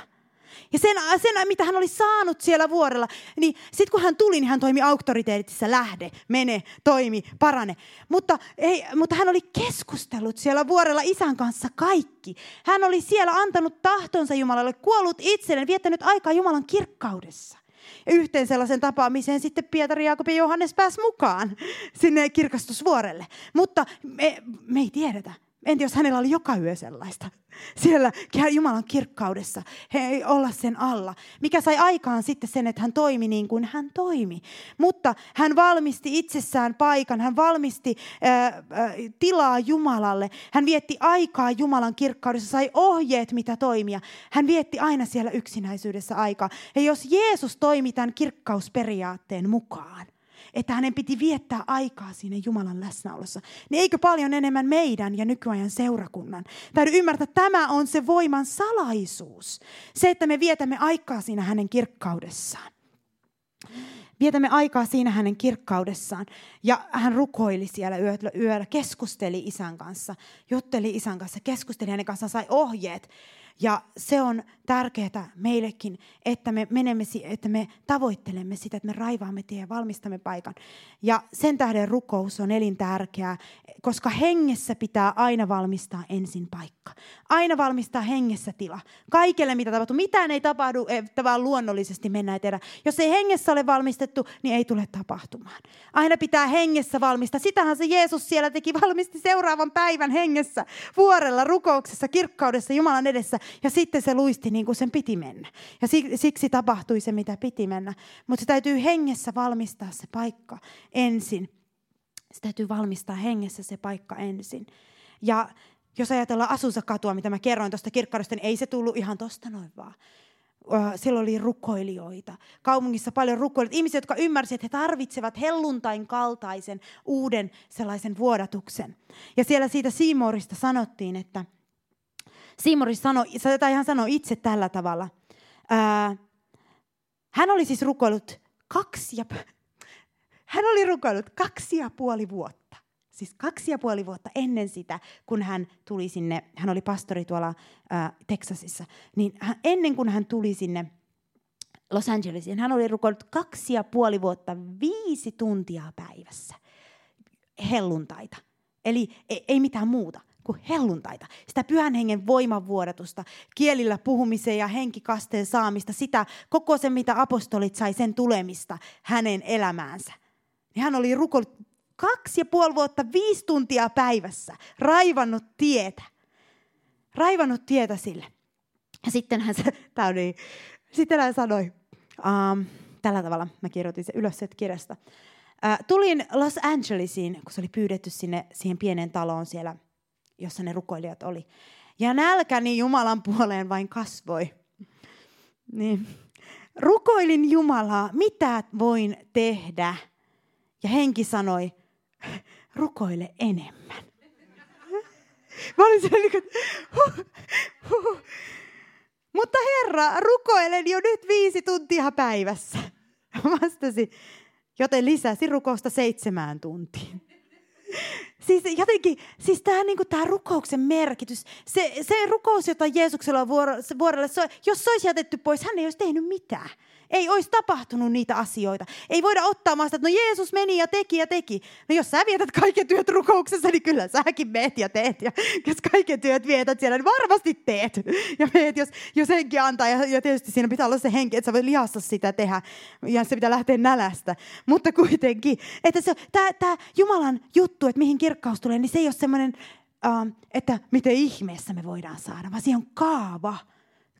Ja sen, sen, mitä hän oli saanut siellä vuorella, niin sitten kun hän tuli, niin hän toimi auktoriteetissa, lähde, mene, toimi, parane. Mutta, ei, mutta hän oli keskustellut siellä vuorella isän kanssa kaikki. Hän oli siellä antanut tahtonsa Jumalalle, kuollut itselleen, viettänyt aikaa Jumalan kirkkaudessa. Ja yhteen sellaisen tapaamiseen sitten Pietari, Jaakob ja Johannes pääsi mukaan sinne kirkastusvuorelle. Mutta me, me ei tiedetä. En tiedä, jos hänellä oli joka yö sellaista. Siellä Jumalan kirkkaudessa, he olla sen alla. Mikä sai aikaan sitten sen, että hän toimi niin kuin hän toimi. Mutta hän valmisti itsessään paikan, hän valmisti äh, äh, tilaa Jumalalle. Hän vietti aikaa Jumalan kirkkaudessa, sai ohjeet, mitä toimia. Hän vietti aina siellä yksinäisyydessä aikaa. Ja jos Jeesus toimi tämän kirkkausperiaatteen mukaan, että hänen piti viettää aikaa siinä Jumalan läsnäolossa. Niin eikö paljon enemmän meidän ja nykyajan seurakunnan? Täytyy ymmärtää, että tämä on se voiman salaisuus. Se, että me vietämme aikaa siinä hänen kirkkaudessaan. vietämme aikaa siinä hänen kirkkaudessaan. Ja hän rukoili siellä yöllä, keskusteli isän kanssa, jutteli isän kanssa, keskusteli hänen kanssaan, sai ohjeet. Ja se on tärkeää meillekin, että me menemme, että me tavoittelemme sitä, että me raivaamme tien ja valmistamme paikan. Ja sen tähden rukous on elintärkeää, koska hengessä pitää aina valmistaa ensin paikka. Aina valmistaa hengessä tila. Kaikelle, mitä tapahtuu. Mitään ei tapahdu, että vaan luonnollisesti mennään tehdä. Jos ei hengessä ole valmistettu, niin ei tule tapahtumaan. Aina pitää hengessä valmistaa. Sitähän se Jeesus siellä teki, valmisti seuraavan päivän hengessä, vuorella, rukouksessa, kirkkaudessa, Jumalan edessä. Ja sitten se luisti niin kuin sen piti mennä. Ja siksi tapahtui se, mitä piti mennä. Mutta se täytyy hengessä valmistaa se paikka ensin. Se täytyy valmistaa hengessä se paikka ensin. Ja jos ajatellaan Asusa-katua, mitä mä kerroin tuosta kirkkaudesta, niin ei se tullut ihan tosta noin vaan. Siellä oli rukoilijoita. Kaupungissa paljon rukoilijoita. Ihmisiä, jotka ymmärsivät, että he tarvitsevat helluntain kaltaisen uuden sellaisen vuodatuksen. Ja siellä siitä Siimorista sanottiin, että Simori sanoi, tai hän sanoi itse tällä tavalla. Ää, hän oli siis rukoillut kaksi ja, hän oli rukoillut kaksi ja puoli vuotta. Siis kaksi ja puoli vuotta ennen sitä, kun hän tuli sinne, hän oli pastori tuolla ää, Texasissa, niin hän, ennen kuin hän tuli sinne Los Angelesiin, hän oli rukoillut kaksi ja puoli vuotta viisi tuntia päivässä helluntaita. Eli ei, ei mitään muuta kuin helluntaita. Sitä pyhän hengen voimavuodatusta, kielillä puhumiseen ja henkikasteen saamista, sitä koko se, mitä apostolit sai sen tulemista hänen elämäänsä. Niin hän oli rukoillut kaksi ja puoli vuotta, viisi tuntia päivässä, raivannut tietä. Raivannut tietä sille. Ja sitten hän, oli, sitten hän sanoi, um, tällä tavalla, mä kirjoitin sen ylös sieltä kirjasta. Tulin Los Angelesiin, kun se oli pyydetty sinne, siihen pieneen taloon siellä jossa ne rukoilijat oli. Ja nälkäni Jumalan puoleen vain kasvoi. Niin. Rukoilin Jumalaa, mitä voin tehdä? Ja henki sanoi, rukoile enemmän. Mä olin siellä niin huh, huh. Mutta Herra, rukoilen jo nyt viisi tuntia päivässä. Vastasi, joten lisäsi rukousta seitsemään tuntiin. Siis jotenkin, siis tämä niinku, rukouksen merkitys, se, se rukous, jota Jeesuksella on vuorelle, se, jos se olisi jätetty pois, hän ei olisi tehnyt mitään. Ei olisi tapahtunut niitä asioita. Ei voida ottaa maasta, että no Jeesus meni ja teki ja teki. No jos sä vietät kaiken työt rukouksessa, niin kyllä säkin meet ja teet. Ja jos kaiken työt vietät siellä, niin varmasti teet. Ja meet, jos, jos henki antaa. Ja, ja tietysti siinä pitää olla se henki, että sä voit lihassa sitä tehdä. Ja se pitää lähteä nälästä. Mutta kuitenkin, että se, tämä Jumalan juttu, että mihin kirkkaus tulee, niin se ei ole semmoinen, uh, että miten ihmeessä me voidaan saada, vaan siihen on kaava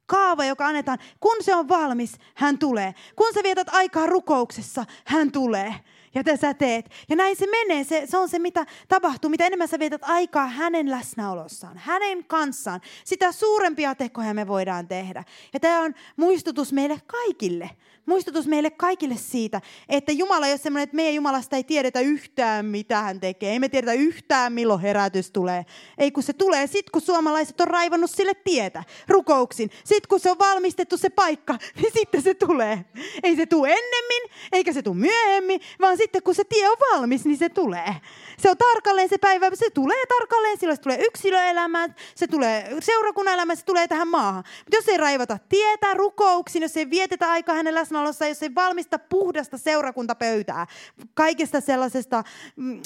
kaava, joka annetaan. Kun se on valmis, hän tulee. Kun sä vietät aikaa rukouksessa, hän tulee. Ja te sä teet. Ja näin se menee. Se, se on se, mitä tapahtuu. Mitä enemmän sä vietät aikaa hänen läsnäolossaan, hänen kanssaan, sitä suurempia tekoja me voidaan tehdä. Ja tämä on muistutus meille kaikille muistutus meille kaikille siitä, että Jumala ei ole sellainen, että meidän Jumalasta ei tiedetä yhtään, mitä hän tekee. Ei me tiedetä yhtään, milloin herätys tulee. Ei kun se tulee sitten, kun suomalaiset on raivannut sille tietä rukouksin. Sitten kun se on valmistettu se paikka, niin sitten se tulee. Ei se tule ennemmin, eikä se tule myöhemmin, vaan sitten kun se tie on valmis, niin se tulee. Se on tarkalleen se päivä, se tulee tarkalleen, silloin se tulee yksilöelämään, se tulee seurakunnan elämään, se tulee tähän maahan. Mutta jos ei raivata tietä rukouksin, jos ei vietetä aikaa hänen läsnäolossa, jos ei valmista puhdasta seurakuntapöytää, kaikesta sellaisesta, mm,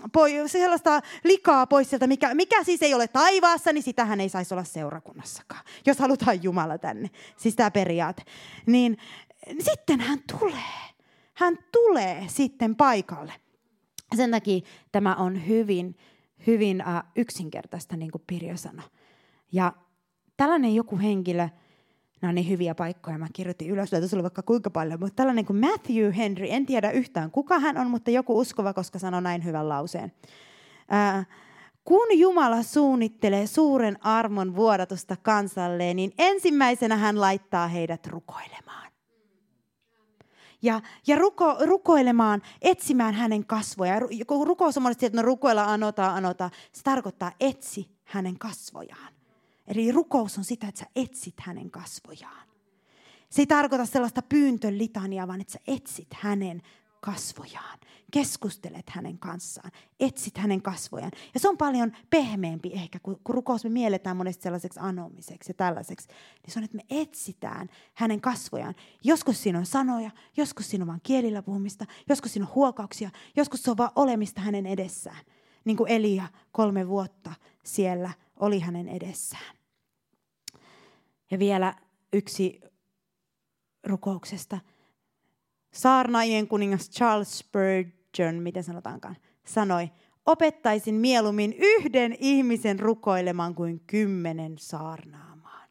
sellaista likaa pois sieltä, mikä, mikä siis ei ole taivaassa, niin sitähän ei saisi olla seurakunnassakaan, jos halutaan Jumala tänne. Siis tämä periaate. Niin sitten hän tulee. Hän tulee sitten paikalle. Sen takia tämä on hyvin, hyvin uh, yksinkertaista, niin kuin Pirjo sanoi. Ja tällainen joku henkilö, nämä on niin hyviä paikkoja, mä kirjoitin ylös, että oli vaikka kuinka paljon, mutta tällainen kuin Matthew Henry, en tiedä yhtään kuka hän on, mutta joku uskova, koska sanoi näin hyvän lauseen. Uh, kun Jumala suunnittelee suuren armon vuodatusta kansalle, niin ensimmäisenä hän laittaa heidät rukoilemaan ja, ja ruko, rukoilemaan, etsimään hänen kasvoja. Kun rukous on monesti, että no rukoilla anota, anota, se tarkoittaa etsi hänen kasvojaan. Eli rukous on sitä, että sä etsit hänen kasvojaan. Se ei tarkoita sellaista pyyntölitania, vaan että sä etsit hänen kasvojaan. Keskustelet hänen kanssaan, etsit hänen kasvojaan. Ja se on paljon pehmeämpi ehkä, kun, kun rukous me mielletään monesti sellaiseksi anomiseksi ja tällaiseksi. Niin se on, että me etsitään hänen kasvojaan. Joskus siinä on sanoja, joskus siinä on vain kielillä puhumista, joskus siinä on huokauksia, joskus se on vain olemista hänen edessään. Niin kuin Elia kolme vuotta siellä oli hänen edessään. Ja vielä yksi rukouksesta. Saarnaajien kuningas Charles Spurgeon, miten sanotaankaan, sanoi, opettaisin mieluummin yhden ihmisen rukoilemaan kuin kymmenen saarnaamaan.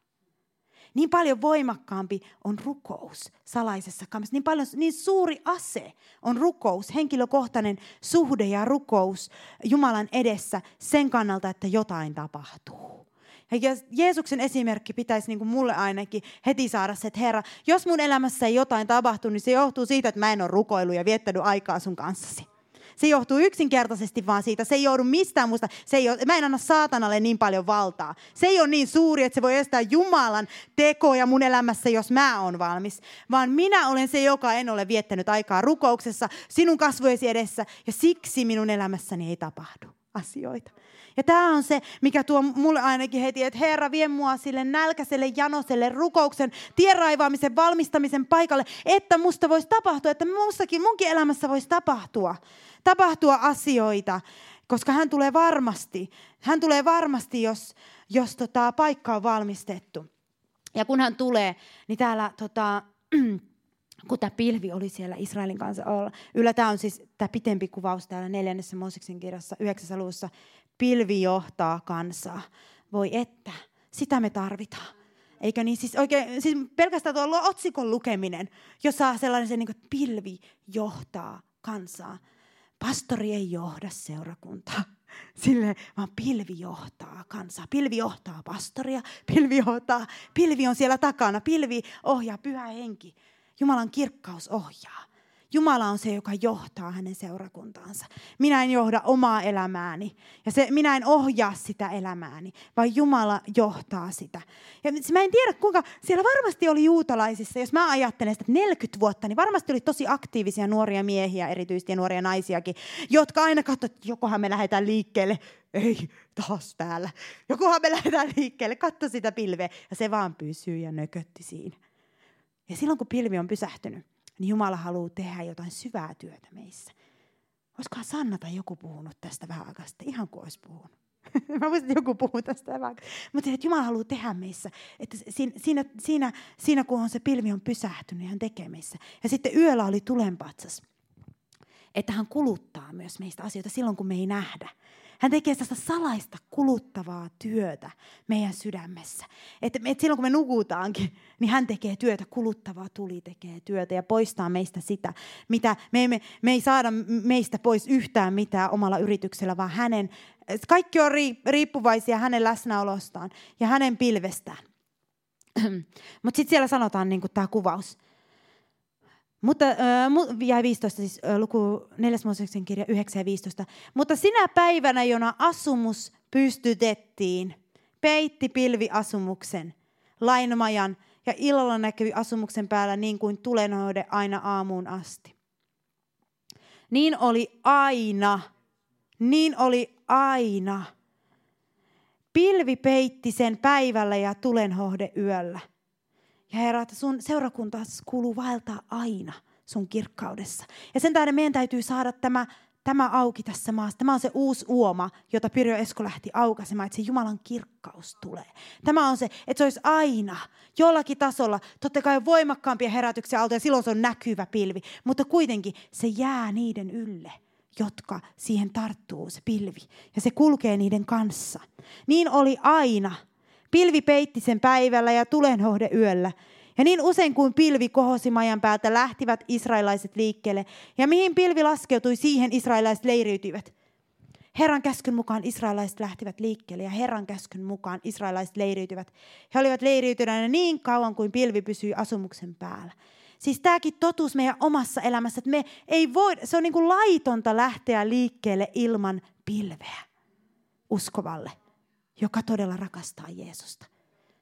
Niin paljon voimakkaampi on rukous salaisessa kammessa. Niin, paljon, niin suuri ase on rukous, henkilökohtainen suhde ja rukous Jumalan edessä sen kannalta, että jotain tapahtuu. Ja Jeesuksen esimerkki pitäisi niin kuin mulle ainakin heti saada se, että Herra, jos mun elämässä ei jotain tapahtu, niin se johtuu siitä, että mä en ole rukoillut ja viettänyt aikaa sun kanssasi. Se johtuu yksinkertaisesti vaan siitä. Se ei joudu mistään muusta. Se ei ole, mä en anna saatanalle niin paljon valtaa. Se ei ole niin suuri, että se voi estää Jumalan tekoja mun elämässä, jos mä oon valmis. Vaan minä olen se, joka en ole viettänyt aikaa rukouksessa sinun kasvojesi edessä. Ja siksi minun elämässäni ei tapahdu asioita. Ja tämä on se, mikä tuo mulle ainakin heti, että Herra vie mua sille nälkäiselle, janoselle, rukouksen, tienraivaamisen, valmistamisen paikalle, että musta voisi tapahtua, että mustakin, munkin elämässä voisi tapahtua, tapahtua asioita, koska hän tulee varmasti, hän tulee varmasti, jos, jos tota, paikka on valmistettu. Ja kun hän tulee, niin täällä tota, kun tämä pilvi oli siellä Israelin kanssa. Yllä tämä on siis tämä pitempi kuvaus täällä neljännessä Mooseksen kirjassa, yhdeksässä luvussa pilvi johtaa kansaa. Voi että, sitä me tarvitaan. Eikö niin? Siis, oikein, siis pelkästään tuo otsikon lukeminen, jos saa sellainen, se, niin kuin, että pilvi johtaa kansaa. Pastori ei johda seurakuntaa. Sille, vaan pilvi johtaa kansaa. Pilvi johtaa pastoria, pilvi johtaa, pilvi on siellä takana, pilvi ohjaa, pyhä henki. Jumalan kirkkaus ohjaa. Jumala on se, joka johtaa hänen seurakuntaansa. Minä en johda omaa elämääni ja se, minä en ohjaa sitä elämääni, vaan Jumala johtaa sitä. Ja mä en tiedä, kuinka siellä varmasti oli juutalaisissa, jos mä ajattelen sitä 40 vuotta, niin varmasti oli tosi aktiivisia nuoria miehiä, erityisesti ja nuoria naisiakin, jotka aina katsoivat, että jokohan me lähdetään liikkeelle. Ei, taas täällä. Jokohan me lähdetään liikkeelle, katso sitä pilveä. Ja se vaan pysyy ja nökötti siinä. Ja silloin kun pilvi on pysähtynyt, niin Jumala haluaa tehdä jotain syvää työtä meissä. Olisikohan Sanna tai joku puhunut tästä vähän aikaa ihan kuin olisi puhunut. Mä voisin, että joku puhuu tästä vähän. Mutta että Jumala haluaa tehdä meissä. Että siinä, siinä, siinä, kun on se pilvi on pysähtynyt, hän tekee meissä. Ja sitten yöllä oli tulenpatsas. Että hän kuluttaa myös meistä asioita silloin, kun me ei nähdä. Hän tekee sitä salaista kuluttavaa työtä meidän sydämessä. Että et silloin kun me nukutaankin, niin hän tekee työtä, kuluttavaa tuli tekee työtä ja poistaa meistä sitä, mitä me, emme, me ei saada meistä pois yhtään mitään omalla yrityksellä, vaan hänen, kaikki on riippuvaisia hänen läsnäolostaan ja hänen pilvestään. Mutta sitten siellä sanotaan niin tämä kuvaus, mutta äh, jäi 15, siis äh, luku 4. Mooseksen kirja 9 ja 15. Mutta sinä päivänä, jona asumus pystytettiin, peitti pilvi asumuksen, lainmajan ja illalla näkyvi asumuksen päällä niin kuin tulenhoide aina aamuun asti. Niin oli aina, niin oli aina. Pilvi peitti sen päivällä ja tulenhohde yöllä. Ja Herra, että sun seurakunta kuuluu vaeltaa aina sun kirkkaudessa. Ja sen tähden meidän täytyy saada tämä, tämä auki tässä maassa. Tämä on se uusi uoma, jota Pirjo Esko lähti aukaisemaan, että se Jumalan kirkkaus tulee. Tämä on se, että se olisi aina jollakin tasolla, totta kai voimakkaampia herätyksiä alta ja silloin se on näkyvä pilvi, mutta kuitenkin se jää niiden ylle jotka siihen tarttuu, se pilvi. Ja se kulkee niiden kanssa. Niin oli aina Pilvi peitti sen päivällä ja tulenhohde yöllä. Ja niin usein kuin pilvi kohosi majan päältä, lähtivät israelaiset liikkeelle. Ja mihin pilvi laskeutui, siihen israelaiset leiriytyivät. Herran käskyn mukaan israelaiset lähtivät liikkeelle ja Herran käskyn mukaan israelaiset leiriytyivät. He olivat leiriytyneenä niin kauan kuin pilvi pysyi asumuksen päällä. Siis tämäkin totuus meidän omassa elämässä, että me ei voi, se on niin kuin laitonta lähteä liikkeelle ilman pilveä uskovalle joka todella rakastaa Jeesusta.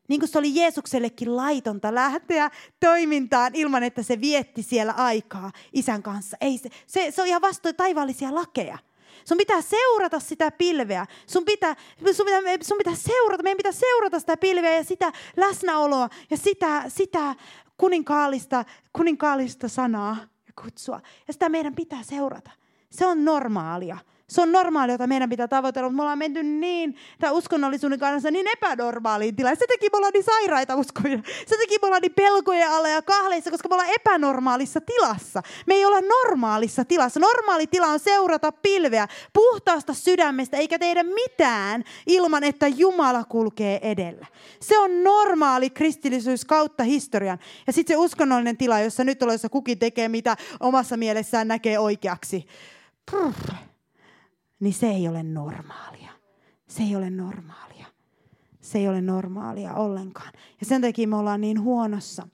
Niin kuin se oli Jeesuksellekin laitonta lähteä toimintaan ilman, että se vietti siellä aikaa isän kanssa. Ei se, se, se on ihan vastoin taivaallisia lakeja. Sun pitää seurata sitä pilveä. Sun pitää, sun pitää, sun pitää seurata, meidän pitää seurata sitä pilveä ja sitä läsnäoloa ja sitä, sitä kuninkaallista, kuninkaallista sanaa ja kutsua. Ja sitä meidän pitää seurata. Se on normaalia. Se on normaali, jota meidän pitää tavoitella, mutta me ollaan menty niin, tämä uskonnollisuuden kanssa niin epänormaaliin tilaan. Se teki me ollaan niin sairaita uskovia. Se teki me ollaan niin pelkojen alla ja kahleissa, koska me ollaan epänormaalissa tilassa. Me ei olla normaalissa tilassa. Normaali tila on seurata pilveä puhtaasta sydämestä, eikä tehdä mitään ilman, että Jumala kulkee edellä. Se on normaali kristillisyys kautta historian. Ja sitten se uskonnollinen tila, jossa nyt olessa kukin tekee, mitä omassa mielessään näkee oikeaksi. Puh niin se ei ole normaalia. Se ei ole normaalia. Se ei ole normaalia ollenkaan. Ja sen takia me ollaan niin huonossa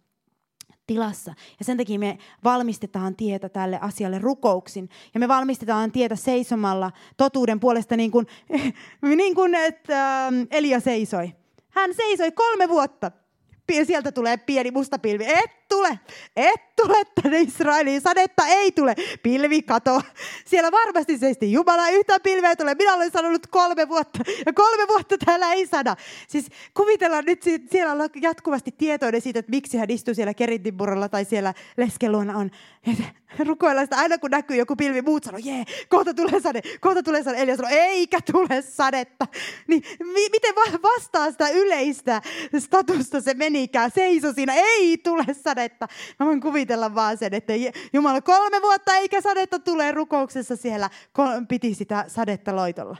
tilassa. Ja sen takia me valmistetaan tietä tälle asialle rukouksin. Ja me valmistetaan tietä seisomalla totuuden puolesta niin kuin, niin kuin että ähm, Elia seisoi. Hän seisoi kolme vuotta. Sieltä tulee pieni musta pilvi. Et tule, et tule tänne Israeliin, sadetta ei tule, pilvi kato. Siellä varmasti seisti Jumala, yhtä pilveä ei tule. Minä olen sanonut kolme vuotta ja kolme vuotta täällä ei sada. Siis kuvitellaan nyt, siellä on jatkuvasti tietoinen siitä, että miksi hän istuu siellä Kerintinpurolla tai siellä leskeluona on. Rukoillaan sitä aina kun näkyy joku pilvi, muut sanoo, jee, kohta tulee sade, kohta tulee sade. Elia sanoo, eikä tule sadetta. Niin mi- miten vastaa sitä yleistä statusta se menikään? Seiso siinä, ei tule sade sadetta. Mä voin kuvitella vaan sen, että Jumala kolme vuotta eikä sadetta tulee rukouksessa siellä, piti sitä sadetta loitolla.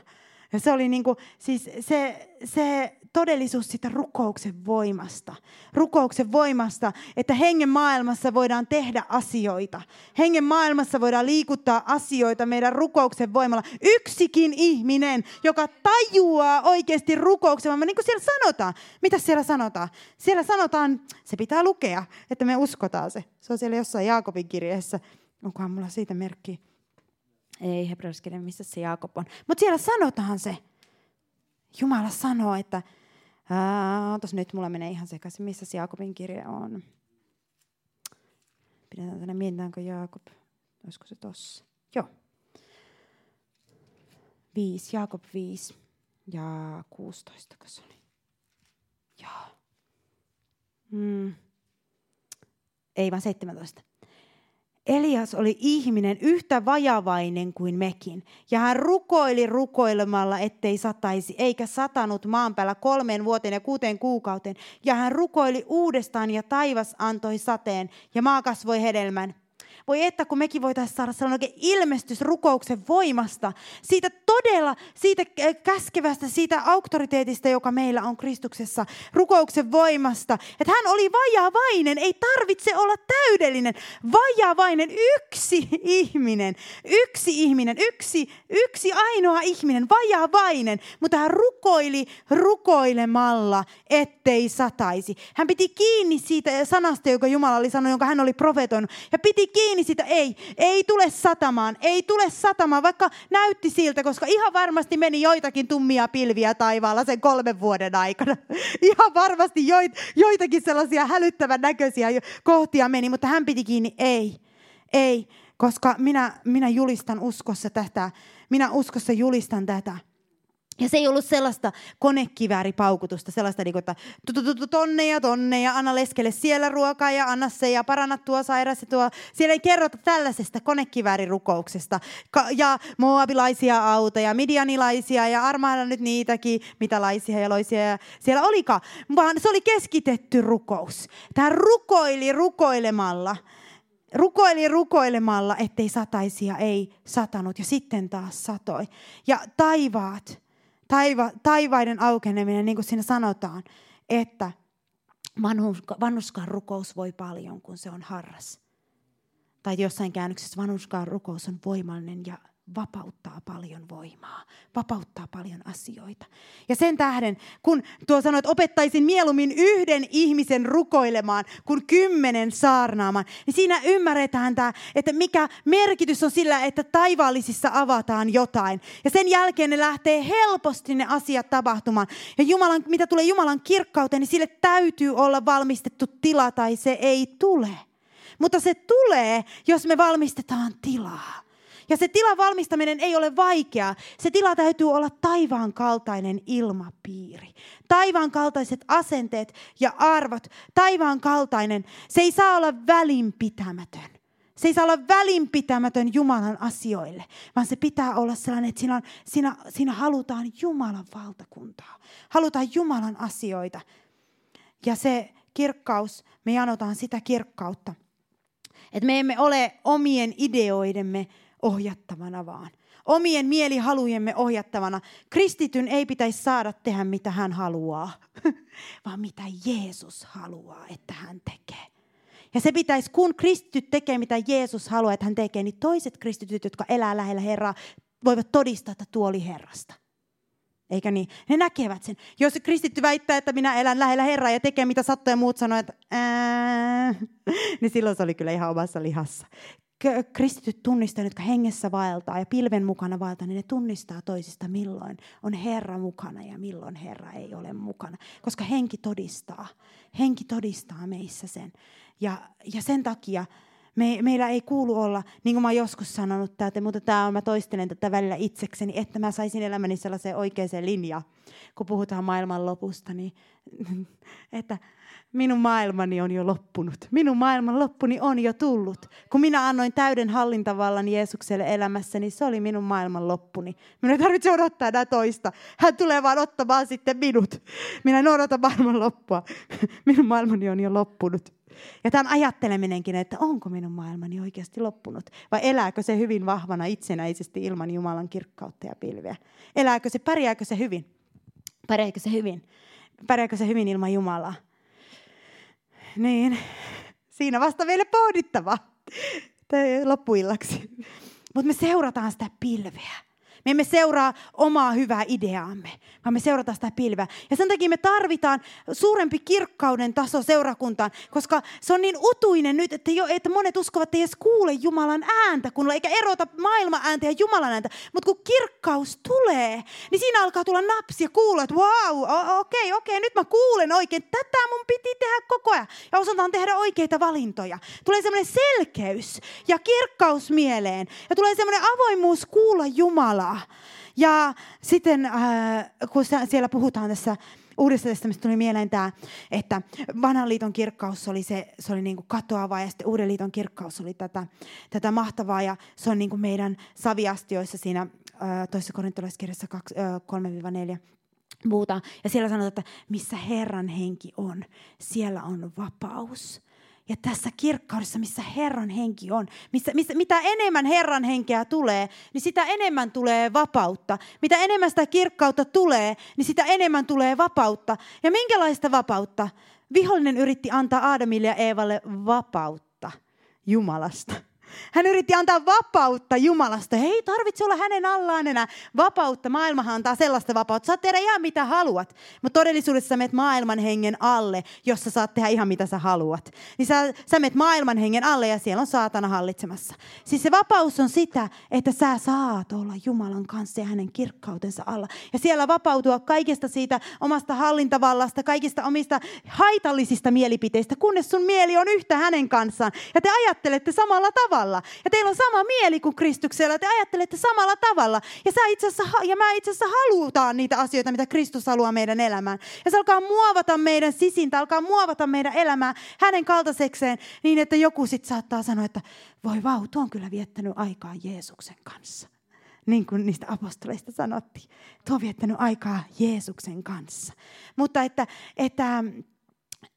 Ja se oli niin kuin, siis se, se todellisuus sitä rukouksen voimasta. Rukouksen voimasta, että hengen maailmassa voidaan tehdä asioita. Hengen maailmassa voidaan liikuttaa asioita meidän rukouksen voimalla. Yksikin ihminen, joka tajuaa oikeasti rukouksen voimalla, niin kuin siellä sanotaan. Mitä siellä sanotaan? Siellä sanotaan, se pitää lukea, että me uskotaan se. Se on siellä jossain Jaakobin kirjeessä. Onkohan mulla siitä merkki? Ei hebrealaiskirja, missä se Jaakob on. Mutta siellä sanotaan se. Jumala sanoo, että Otas nyt, mulla menee ihan sekaisin, missä se Jaakobin kirja on. Pidetään tänne, mietitäänkö Jaakob. Olisiko se tossa? Joo. 5, Jaakob 5 ja 16, se oli. Joo. Mm. Ei vaan 17. Elias oli ihminen yhtä vajavainen kuin mekin, ja hän rukoili rukoilemalla, ettei sataisi, eikä satanut maan päällä kolmeen vuoteen ja kuuteen kuukauteen. Ja hän rukoili uudestaan, ja taivas antoi sateen, ja maa kasvoi hedelmän. Voi että, kun mekin voitaisiin saada sellainen oikein ilmestys rukouksen voimasta, siitä todella, siitä käskevästä, siitä auktoriteetista, joka meillä on Kristuksessa, rukouksen voimasta. Että hän oli vajavainen, ei tarvitse olla täydellinen, vajavainen, yksi ihminen, yksi ihminen, yksi, yksi ainoa ihminen, vajavainen, mutta hän rukoili rukoilemalla, ettei sataisi. Hän piti kiinni siitä sanasta, joka Jumala oli sanonut, jonka hän oli profetoinut, ja piti kiinni kiinni sitä, ei, ei tule satamaan, ei tule satamaan, vaikka näytti siltä, koska ihan varmasti meni joitakin tummia pilviä taivaalla sen kolmen vuoden aikana. Ihan varmasti joit, joitakin sellaisia hälyttävän näköisiä kohtia meni, mutta hän piti kiinni, ei, ei, koska minä, minä julistan uskossa tätä, minä uskossa julistan tätä. Ja se ei ollut sellaista konekivääripaukutusta, sellaista, niin että tonne ja tonne ja anna leskelle siellä ruokaa ja anna se ja paranna tuo sairas ja tuo. Siellä ei kerrota tällaisesta konekiväärirukouksesta. Ja moabilaisia autoja, midianilaisia ja armailla nyt niitäkin, mitä laisia ja loisia ja siellä olikaan. Vaan se oli keskitetty rukous. Tämä rukoili rukoilemalla rukoili rukoilemalla, ettei sataisia ei satanut. Ja sitten taas satoi. Ja taivaat taiva, taivaiden aukeneminen, niin kuin siinä sanotaan, että vanhuskaan rukous voi paljon, kun se on harras. Tai jossain käännöksessä vanhuskaan rukous on voimallinen ja vapauttaa paljon voimaa, vapauttaa paljon asioita. Ja sen tähden, kun tuo sanoi, että opettaisin mieluummin yhden ihmisen rukoilemaan kuin kymmenen saarnaamaan, niin siinä ymmärretään tämä, että mikä merkitys on sillä, että taivaallisissa avataan jotain. Ja sen jälkeen ne lähtee helposti ne asiat tapahtumaan. Ja Jumalan, mitä tulee Jumalan kirkkauteen, niin sille täytyy olla valmistettu tila tai se ei tule. Mutta se tulee, jos me valmistetaan tilaa. Ja se tilan valmistaminen ei ole vaikeaa. Se tila täytyy olla taivaan kaltainen ilmapiiri. Taivaan kaltaiset asenteet ja arvot. Taivaan kaltainen. Se ei saa olla välinpitämätön. Se ei saa olla välinpitämätön Jumalan asioille, vaan se pitää olla sellainen, että siinä, siinä, siinä halutaan Jumalan valtakuntaa. Halutaan Jumalan asioita. Ja se kirkkaus, me janotaan sitä kirkkautta. Että me emme ole omien ideoidemme ohjattavana vaan. Omien mielihalujemme ohjattavana. Kristityn ei pitäisi saada tehdä mitä hän haluaa, vaan mitä Jeesus haluaa, että hän tekee. Ja se pitäisi, kun kristityt tekee mitä Jeesus haluaa, että hän tekee, niin toiset kristityt, jotka elää lähellä Herraa, voivat todistaa, että tuo oli Herrasta. Eikä niin? Ne näkevät sen. Jos kristitty väittää, että minä elän lähellä Herraa ja tekee mitä sattuu ja muut sanoo, että ää, niin silloin se oli kyllä ihan omassa lihassa kristityt tunnistaa, jotka hengessä vaeltaa ja pilven mukana vaeltaa, niin ne tunnistaa toisista, milloin on Herra mukana ja milloin Herra ei ole mukana. Koska henki todistaa. Henki todistaa meissä sen. Ja, ja sen takia me, meillä ei kuulu olla, niin kuin mä oon joskus sanonut, tätä, mutta tämä on, mä toistelen tätä välillä itsekseni, että mä saisin elämäni sellaiseen oikeaan linjaan, kun puhutaan maailman lopusta, niin että minun maailmani on jo loppunut. Minun maailman loppuni on jo tullut. Kun minä annoin täyden hallintavallan Jeesukselle elämässä, niin se oli minun maailman loppuni. Minun ei tarvitse odottaa enää toista. Hän tulee vaan ottamaan sitten minut. Minä en odota maailman loppua. Minun maailmani on jo loppunut. Ja tämän ajatteleminenkin, että onko minun maailmani oikeasti loppunut, vai elääkö se hyvin vahvana itsenäisesti ilman Jumalan kirkkautta ja pilveä? Elääkö se, pärjääkö se hyvin? Pärjääkö se hyvin? Pärjääkö se hyvin ilman Jumalaa? Niin, siinä vasta meille pohdittava loppuillaksi. Mutta me seurataan sitä pilveä. Me emme seuraa omaa hyvää ideaamme, vaan me seurataan sitä pilveä. Ja sen takia me tarvitaan suurempi kirkkauden taso seurakuntaan, koska se on niin utuinen nyt, että, jo, että monet uskovat, ei edes kuule Jumalan ääntä, kun eikä erota maailman ääntä ja Jumalan ääntä. Mutta kun kirkkaus tulee, niin siinä alkaa tulla napsi ja kuulla, että wow, okei, okay, okei, okay, nyt mä kuulen oikein. Tätä mun piti tehdä koko ajan. Ja osataan tehdä oikeita valintoja. Tulee semmoinen selkeys ja kirkkaus mieleen. Ja tulee semmoinen avoimuus kuulla Jumalaa. Ja sitten äh, kun siellä puhutaan tässä Uudessa testamista tuli mieleen tämä, että vanhan liiton kirkkaus oli, se, se oli niin kuin katoava ja sitten uuden liiton kirkkaus oli tätä, tätä mahtavaa ja se on niin kuin meidän saviastioissa siinä äh, toisessa korintolaiskirjassa äh, 3-4 puhutaan. Ja siellä sanotaan, että missä Herran henki on, siellä on vapaus. Ja tässä kirkkaudessa, missä Herran henki on, missä, missä, mitä enemmän Herran henkeä tulee, niin sitä enemmän tulee vapautta. Mitä enemmän sitä kirkkautta tulee, niin sitä enemmän tulee vapautta. Ja minkälaista vapautta? Vihollinen yritti antaa Aadamille ja Eevalle vapautta Jumalasta. Hän yritti antaa vapautta Jumalasta. Ei tarvitse olla hänen allaan enää vapautta. Maailmahan antaa sellaista vapautta. Saat tehdä ihan mitä haluat. Mutta todellisuudessa menet maailman hengen alle, jossa saat tehdä ihan mitä sä haluat. Niin sä, sä menet maailman hengen alle ja siellä on saatana hallitsemassa. Siis se vapaus on sitä, että sä saat olla Jumalan kanssa ja hänen kirkkautensa alla. Ja siellä vapautua kaikesta siitä omasta hallintavallasta, kaikista omista haitallisista mielipiteistä, kunnes sun mieli on yhtä hänen kanssaan. Ja te ajattelette samalla tavalla tavalla. Ja teillä on sama mieli kuin Kristuksella. Te ajattelette samalla tavalla. Ja, sä itse asiassa, ja mä itse asiassa halutaan niitä asioita, mitä Kristus haluaa meidän elämään. Ja se alkaa muovata meidän sisintä, alkaa muovata meidän elämää hänen kaltaisekseen niin, että joku sitten saattaa sanoa, että voi vau, tuo on kyllä viettänyt aikaa Jeesuksen kanssa. Niin kuin niistä apostoleista sanottiin. Tuo on viettänyt aikaa Jeesuksen kanssa. Mutta että, että,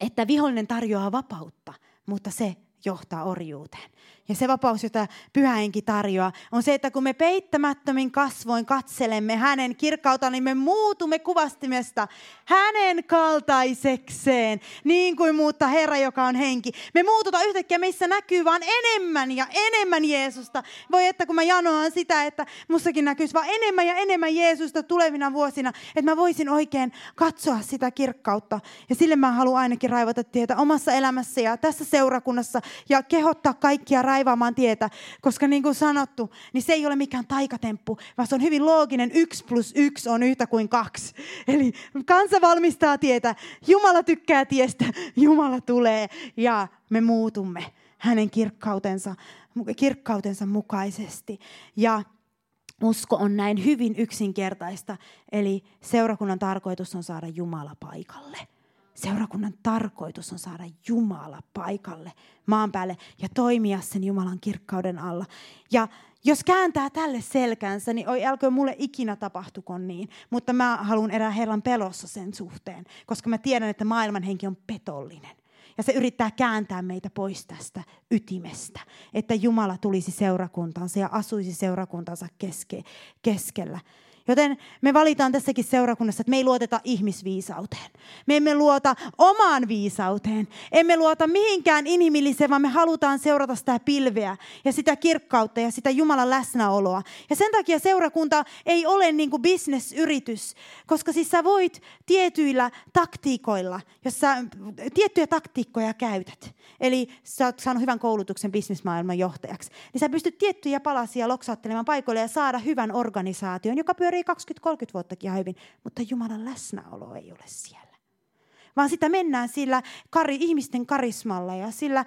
että vihollinen tarjoaa vapautta, mutta se johtaa orjuuteen. Ja se vapaus, jota pyhähenki tarjoaa, on se, että kun me peittämättömin kasvoin katselemme hänen kirkkautta, niin me muutumme kuvastimesta hänen kaltaisekseen, niin kuin muutta Herra, joka on henki. Me muututaan yhtäkkiä, missä näkyy vaan enemmän ja enemmän Jeesusta. Voi että kun mä janoan sitä, että mussakin näkyisi vaan enemmän ja enemmän Jeesusta tulevina vuosina, että mä voisin oikein katsoa sitä kirkkautta. Ja sille mä haluan ainakin raivata tietä omassa elämässä ja tässä seurakunnassa ja kehottaa kaikkia raivaamaan tietä, koska niin kuin sanottu, niin se ei ole mikään taikatemppu, vaan se on hyvin looginen. Yksi plus yksi on yhtä kuin kaksi. Eli kansa valmistaa tietä, Jumala tykkää tiestä, Jumala tulee ja me muutumme hänen kirkkautensa, kirkkautensa mukaisesti. Ja usko on näin hyvin yksinkertaista, eli seurakunnan tarkoitus on saada Jumala paikalle. Seurakunnan tarkoitus on saada Jumala paikalle maan päälle ja toimia sen Jumalan kirkkauden alla. Ja jos kääntää tälle selkänsä, niin oi älkö mulle ikinä tapahtuko niin. Mutta mä haluan erää Herran pelossa sen suhteen, koska mä tiedän, että maailman henki on petollinen. Ja se yrittää kääntää meitä pois tästä ytimestä, että Jumala tulisi seurakuntansa ja asuisi seurakuntansa keske, keskellä. Joten me valitaan tässäkin seurakunnassa, että me ei luoteta ihmisviisauteen. Me emme luota omaan viisauteen. Emme luota mihinkään inhimilliseen, vaan me halutaan seurata sitä pilveä ja sitä kirkkautta ja sitä Jumalan läsnäoloa. Ja sen takia seurakunta ei ole niin kuin bisnesyritys, koska siis sä voit tietyillä taktiikoilla, jos sä tiettyjä taktiikkoja käytät, eli sä oot saanut hyvän koulutuksen bisnesmaailman johtajaksi, niin sä pystyt tiettyjä palasia loksauttelemaan paikoille ja saada hyvän organisaation, joka pyörii pyörii 20-30 vuottakin ihan hyvin, mutta Jumalan läsnäolo ei ole siellä. Vaan sitä mennään sillä kari, ihmisten karismalla ja sillä,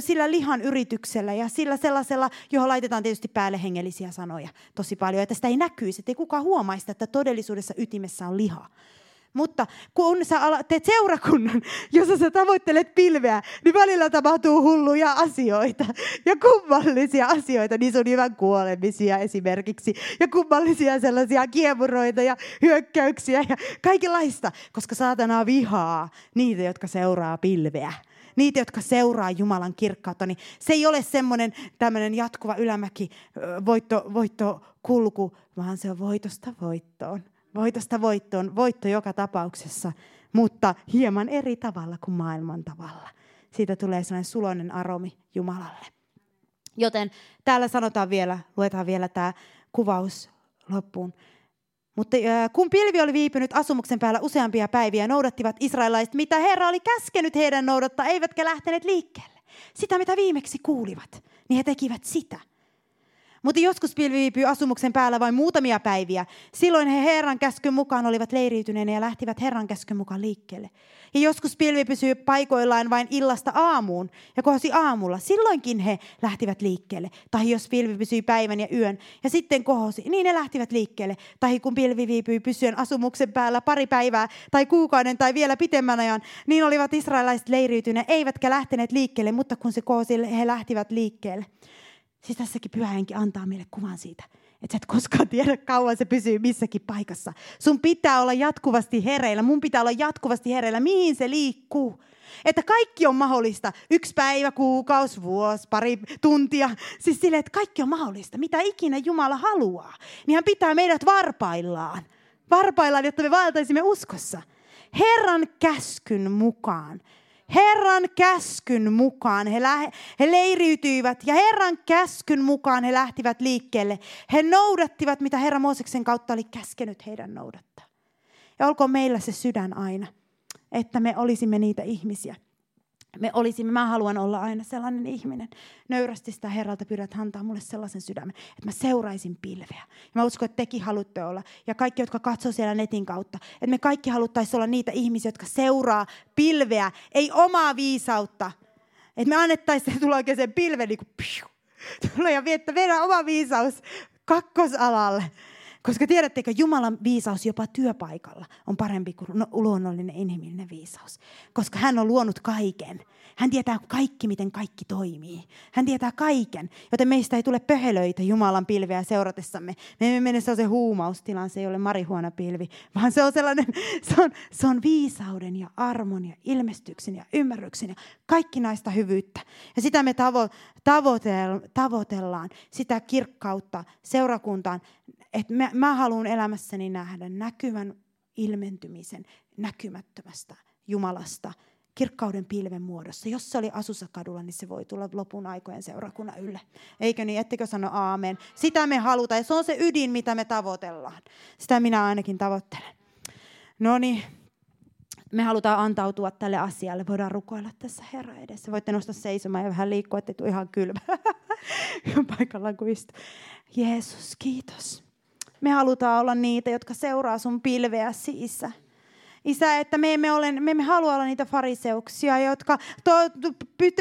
sillä lihan yrityksellä ja sillä sellaisella, johon laitetaan tietysti päälle hengellisiä sanoja tosi paljon. Että sitä ei näkyisi, että ei kukaan huomaisi, että todellisuudessa ytimessä on liha. Mutta kun sä teet seurakunnan, jossa sä tavoittelet pilveä, niin välillä tapahtuu hulluja asioita ja kummallisia asioita, niin sun hyvän kuolemisia esimerkiksi, ja kummallisia sellaisia kiemuroita ja hyökkäyksiä ja kaikenlaista, koska saatana vihaa niitä, jotka seuraa pilveä. Niitä, jotka seuraa Jumalan kirkkautta, niin se ei ole semmoinen tämmöinen jatkuva ylämäki voitto, voittokulku, vaan se on voitosta voittoon voitosta voittoon, voitto joka tapauksessa, mutta hieman eri tavalla kuin maailman tavalla. Siitä tulee sellainen suloinen aromi Jumalalle. Joten täällä sanotaan vielä, luetaan vielä tämä kuvaus loppuun. Mutta kun pilvi oli viipynyt asumuksen päällä useampia päiviä, noudattivat israelaiset, mitä Herra oli käskenyt heidän noudattaa, eivätkä lähteneet liikkeelle. Sitä, mitä viimeksi kuulivat, niin he tekivät sitä. Mutta joskus pilvi viipyi asumuksen päällä vain muutamia päiviä. Silloin he Herran käskyn mukaan olivat leiriytyneenä ja lähtivät Herran käskyn mukaan liikkeelle. Ja joskus pilvi pysyi paikoillaan vain illasta aamuun ja kohosi aamulla. Silloinkin he lähtivät liikkeelle. Tai jos pilvi pysyi päivän ja yön ja sitten kohosi, niin ne lähtivät liikkeelle. Tai kun pilvi viipyi pysyen asumuksen päällä pari päivää tai kuukauden tai vielä pitemmän ajan, niin olivat israelaiset leiriytyneet, eivätkä lähteneet liikkeelle, mutta kun se kohosi, he lähtivät liikkeelle. Siis tässäkin pyhähenki antaa meille kuvan siitä, että sä et koskaan tiedä kauan se pysyy missäkin paikassa. Sun pitää olla jatkuvasti hereillä, mun pitää olla jatkuvasti hereillä, mihin se liikkuu. Että kaikki on mahdollista. Yksi päivä, kuukausi, vuosi, pari tuntia. Siis silleen, että kaikki on mahdollista. Mitä ikinä Jumala haluaa. Niin hän pitää meidät varpaillaan. Varpaillaan, jotta me vaeltaisimme uskossa. Herran käskyn mukaan Herran käskyn mukaan he, lä- he leiriytyivät ja Herran käskyn mukaan he lähtivät liikkeelle. He noudattivat, mitä Herra Mooseksen kautta oli käskenyt heidän noudattaa. Ja olkoon meillä se sydän aina, että me olisimme niitä ihmisiä, me olisimme, mä haluan olla aina sellainen ihminen. Nöyrästi sitä Herralta pyydän, että antaa mulle sellaisen sydämen, että mä seuraisin pilveä. Ja mä uskon, että tekin haluatte olla. Ja kaikki, jotka katsoo siellä netin kautta. Että me kaikki haluttaisiin olla niitä ihmisiä, jotka seuraa pilveä, ei omaa viisautta. Että me annettaisiin tulla oikein sen pilven niin kuin, tulee ja viettä meidän oma viisaus kakkosalalle. Koska tiedättekö, Jumalan viisaus jopa työpaikalla on parempi kuin no, luonnollinen inhimillinen viisaus. Koska hän on luonut kaiken. Hän tietää kaikki, miten kaikki toimii. Hän tietää kaiken, joten meistä ei tule pöhelöitä Jumalan pilveä seuratessamme. Me emme mene sellaisen huumaustilaan, se ei ole marihuonapilvi, vaan se on sellainen, se on, se on viisauden ja armon ja ilmestyksen ja ymmärryksen ja kaikki näistä hyvyyttä. Ja sitä me tavo, tavoitellaan, sitä kirkkautta seurakuntaan että mä, mä haluan elämässäni nähdä näkyvän ilmentymisen näkymättömästä Jumalasta kirkkauden pilven muodossa. Jos se oli Asusakadulla, niin se voi tulla lopun aikojen seurakunnan ylle. Eikö niin? Ettekö sano aamen? Sitä me halutaan ja se on se ydin, mitä me tavoitellaan. Sitä minä ainakin tavoittelen. No niin, me halutaan antautua tälle asialle. Voidaan rukoilla tässä Herra edessä. Voitte nostaa seisomaan ja vähän liikkua, ettei tule ihan kylmä. Paikallaan kuin Jeesus, kiitos. Me halutaan olla niitä, jotka seuraa sun pilveäsi, Isä. Isä, että me emme, ole, me emme halua olla niitä fariseuksia, jotka to,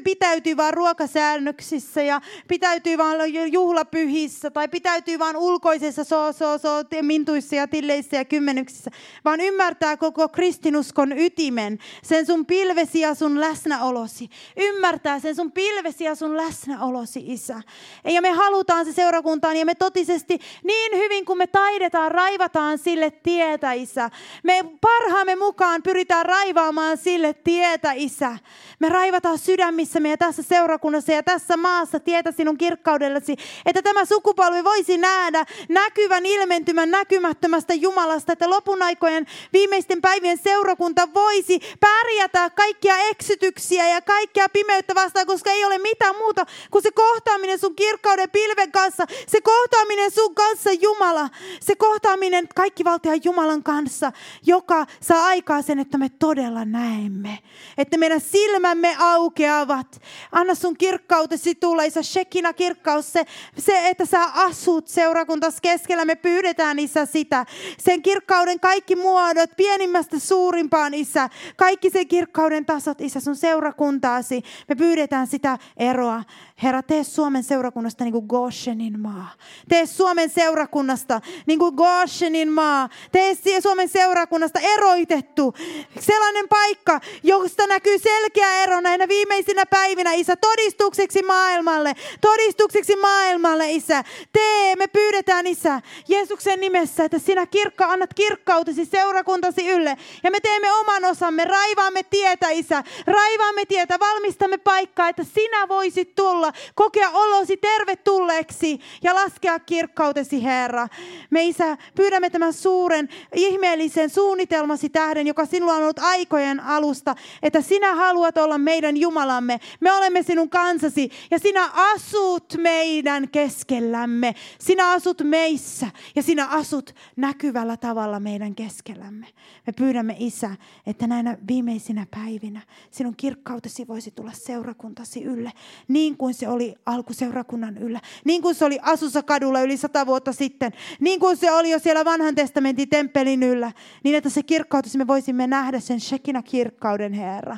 pitäytyy vain ruokasäännöksissä ja pitäytyy vain juhlapyhissä tai pitäytyy vain ulkoisessa so, so, so, mintuissa ja tilleissä ja kymmenyksissä, vaan ymmärtää koko kristinuskon ytimen, sen sun pilvesi ja sun läsnäolosi. Ymmärtää sen sun pilvesi ja sun läsnäolosi, Isä. Ja me halutaan se seurakuntaan ja me totisesti niin hyvin kuin me taidetaan, raivataan sille tietä, Isä. Me parhaamme me mukaan pyritään raivaamaan sille tietä, Isä. Me raivataan sydämissämme ja tässä seurakunnassa ja tässä maassa tietä sinun kirkkaudellesi, että tämä sukupolvi voisi nähdä näkyvän ilmentymän näkymättömästä Jumalasta, että lopun aikojen viimeisten päivien seurakunta voisi pärjätä kaikkia eksytyksiä ja kaikkia pimeyttä vastaan, koska ei ole mitään muuta kuin se kohtaaminen sun kirkkauden pilven kanssa, se kohtaaminen sun kanssa Jumala, se kohtaaminen kaikki valtian Jumalan kanssa, joka saa aikaa sen, että me todella näemme. Että meidän silmämme aukeavat. Anna sun kirkkautesi tulla, Isä, Shekina kirkkaus, se, se, että sä asut seurakuntas keskellä. Me pyydetään, Isä, sitä. Sen kirkkauden kaikki muodot, pienimmästä suurimpaan, Isä. Kaikki sen kirkkauden tasot, Isä, sun seurakuntaasi. Me pyydetään sitä eroa. Herra, tee Suomen seurakunnasta niin kuin Goshenin maa. Tee Suomen seurakunnasta niin kuin Goshenin maa. Tee Suomen seurakunnasta eroitettu. Sellainen paikka, josta näkyy selkeä ero näinä viimeisinä päivinä, Isä, todistukseksi maailmalle. Todistukseksi maailmalle, Isä. Tee, me pyydetään, Isä, Jeesuksen nimessä, että sinä kirkka, annat kirkkautesi seurakuntasi ylle. Ja me teemme oman osamme, raivaamme tietä, Isä. Raivaamme tietä, valmistamme paikkaa, että sinä voisit tulla kokea olosi tervetulleeksi ja laskea kirkkautesi, Herra. Me Isä, pyydämme tämän suuren ihmeellisen suunnitelmasi tähden, joka sinulla on ollut aikojen alusta, että sinä haluat olla meidän Jumalamme. Me olemme sinun kansasi ja sinä asut meidän keskellämme. Sinä asut meissä ja sinä asut näkyvällä tavalla meidän keskellämme. Me pyydämme Isä, että näinä viimeisinä päivinä sinun kirkkautesi voisi tulla seurakuntasi ylle, niin kuin se oli alkuseurakunnan yllä. Niin kuin se oli Asussa kadulla yli sata vuotta sitten. Niin kuin se oli jo siellä vanhan testamentin temppelin yllä. Niin että se kirkkautus, me voisimme nähdä sen Shekina kirkkauden Herra.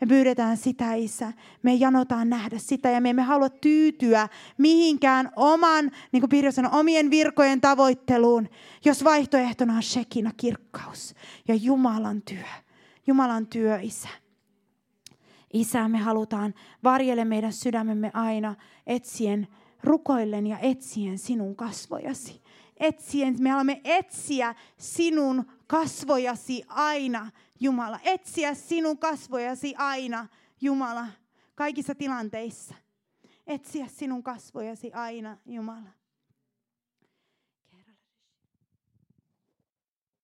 Me pyydetään sitä, Isä. Me janotaan nähdä sitä ja me emme halua tyytyä mihinkään oman, niin kuin Pirjo sanoi, omien virkojen tavoitteluun, jos vaihtoehtona on Shekina kirkkaus ja Jumalan työ. Jumalan työ, Isä. Isä, me halutaan varjelle meidän sydämemme aina etsien, rukoillen ja etsien sinun kasvojasi. Etsien, me haluamme etsiä sinun kasvojasi aina, Jumala. Etsiä sinun kasvojasi aina, Jumala, kaikissa tilanteissa. Etsiä sinun kasvojasi aina, Jumala.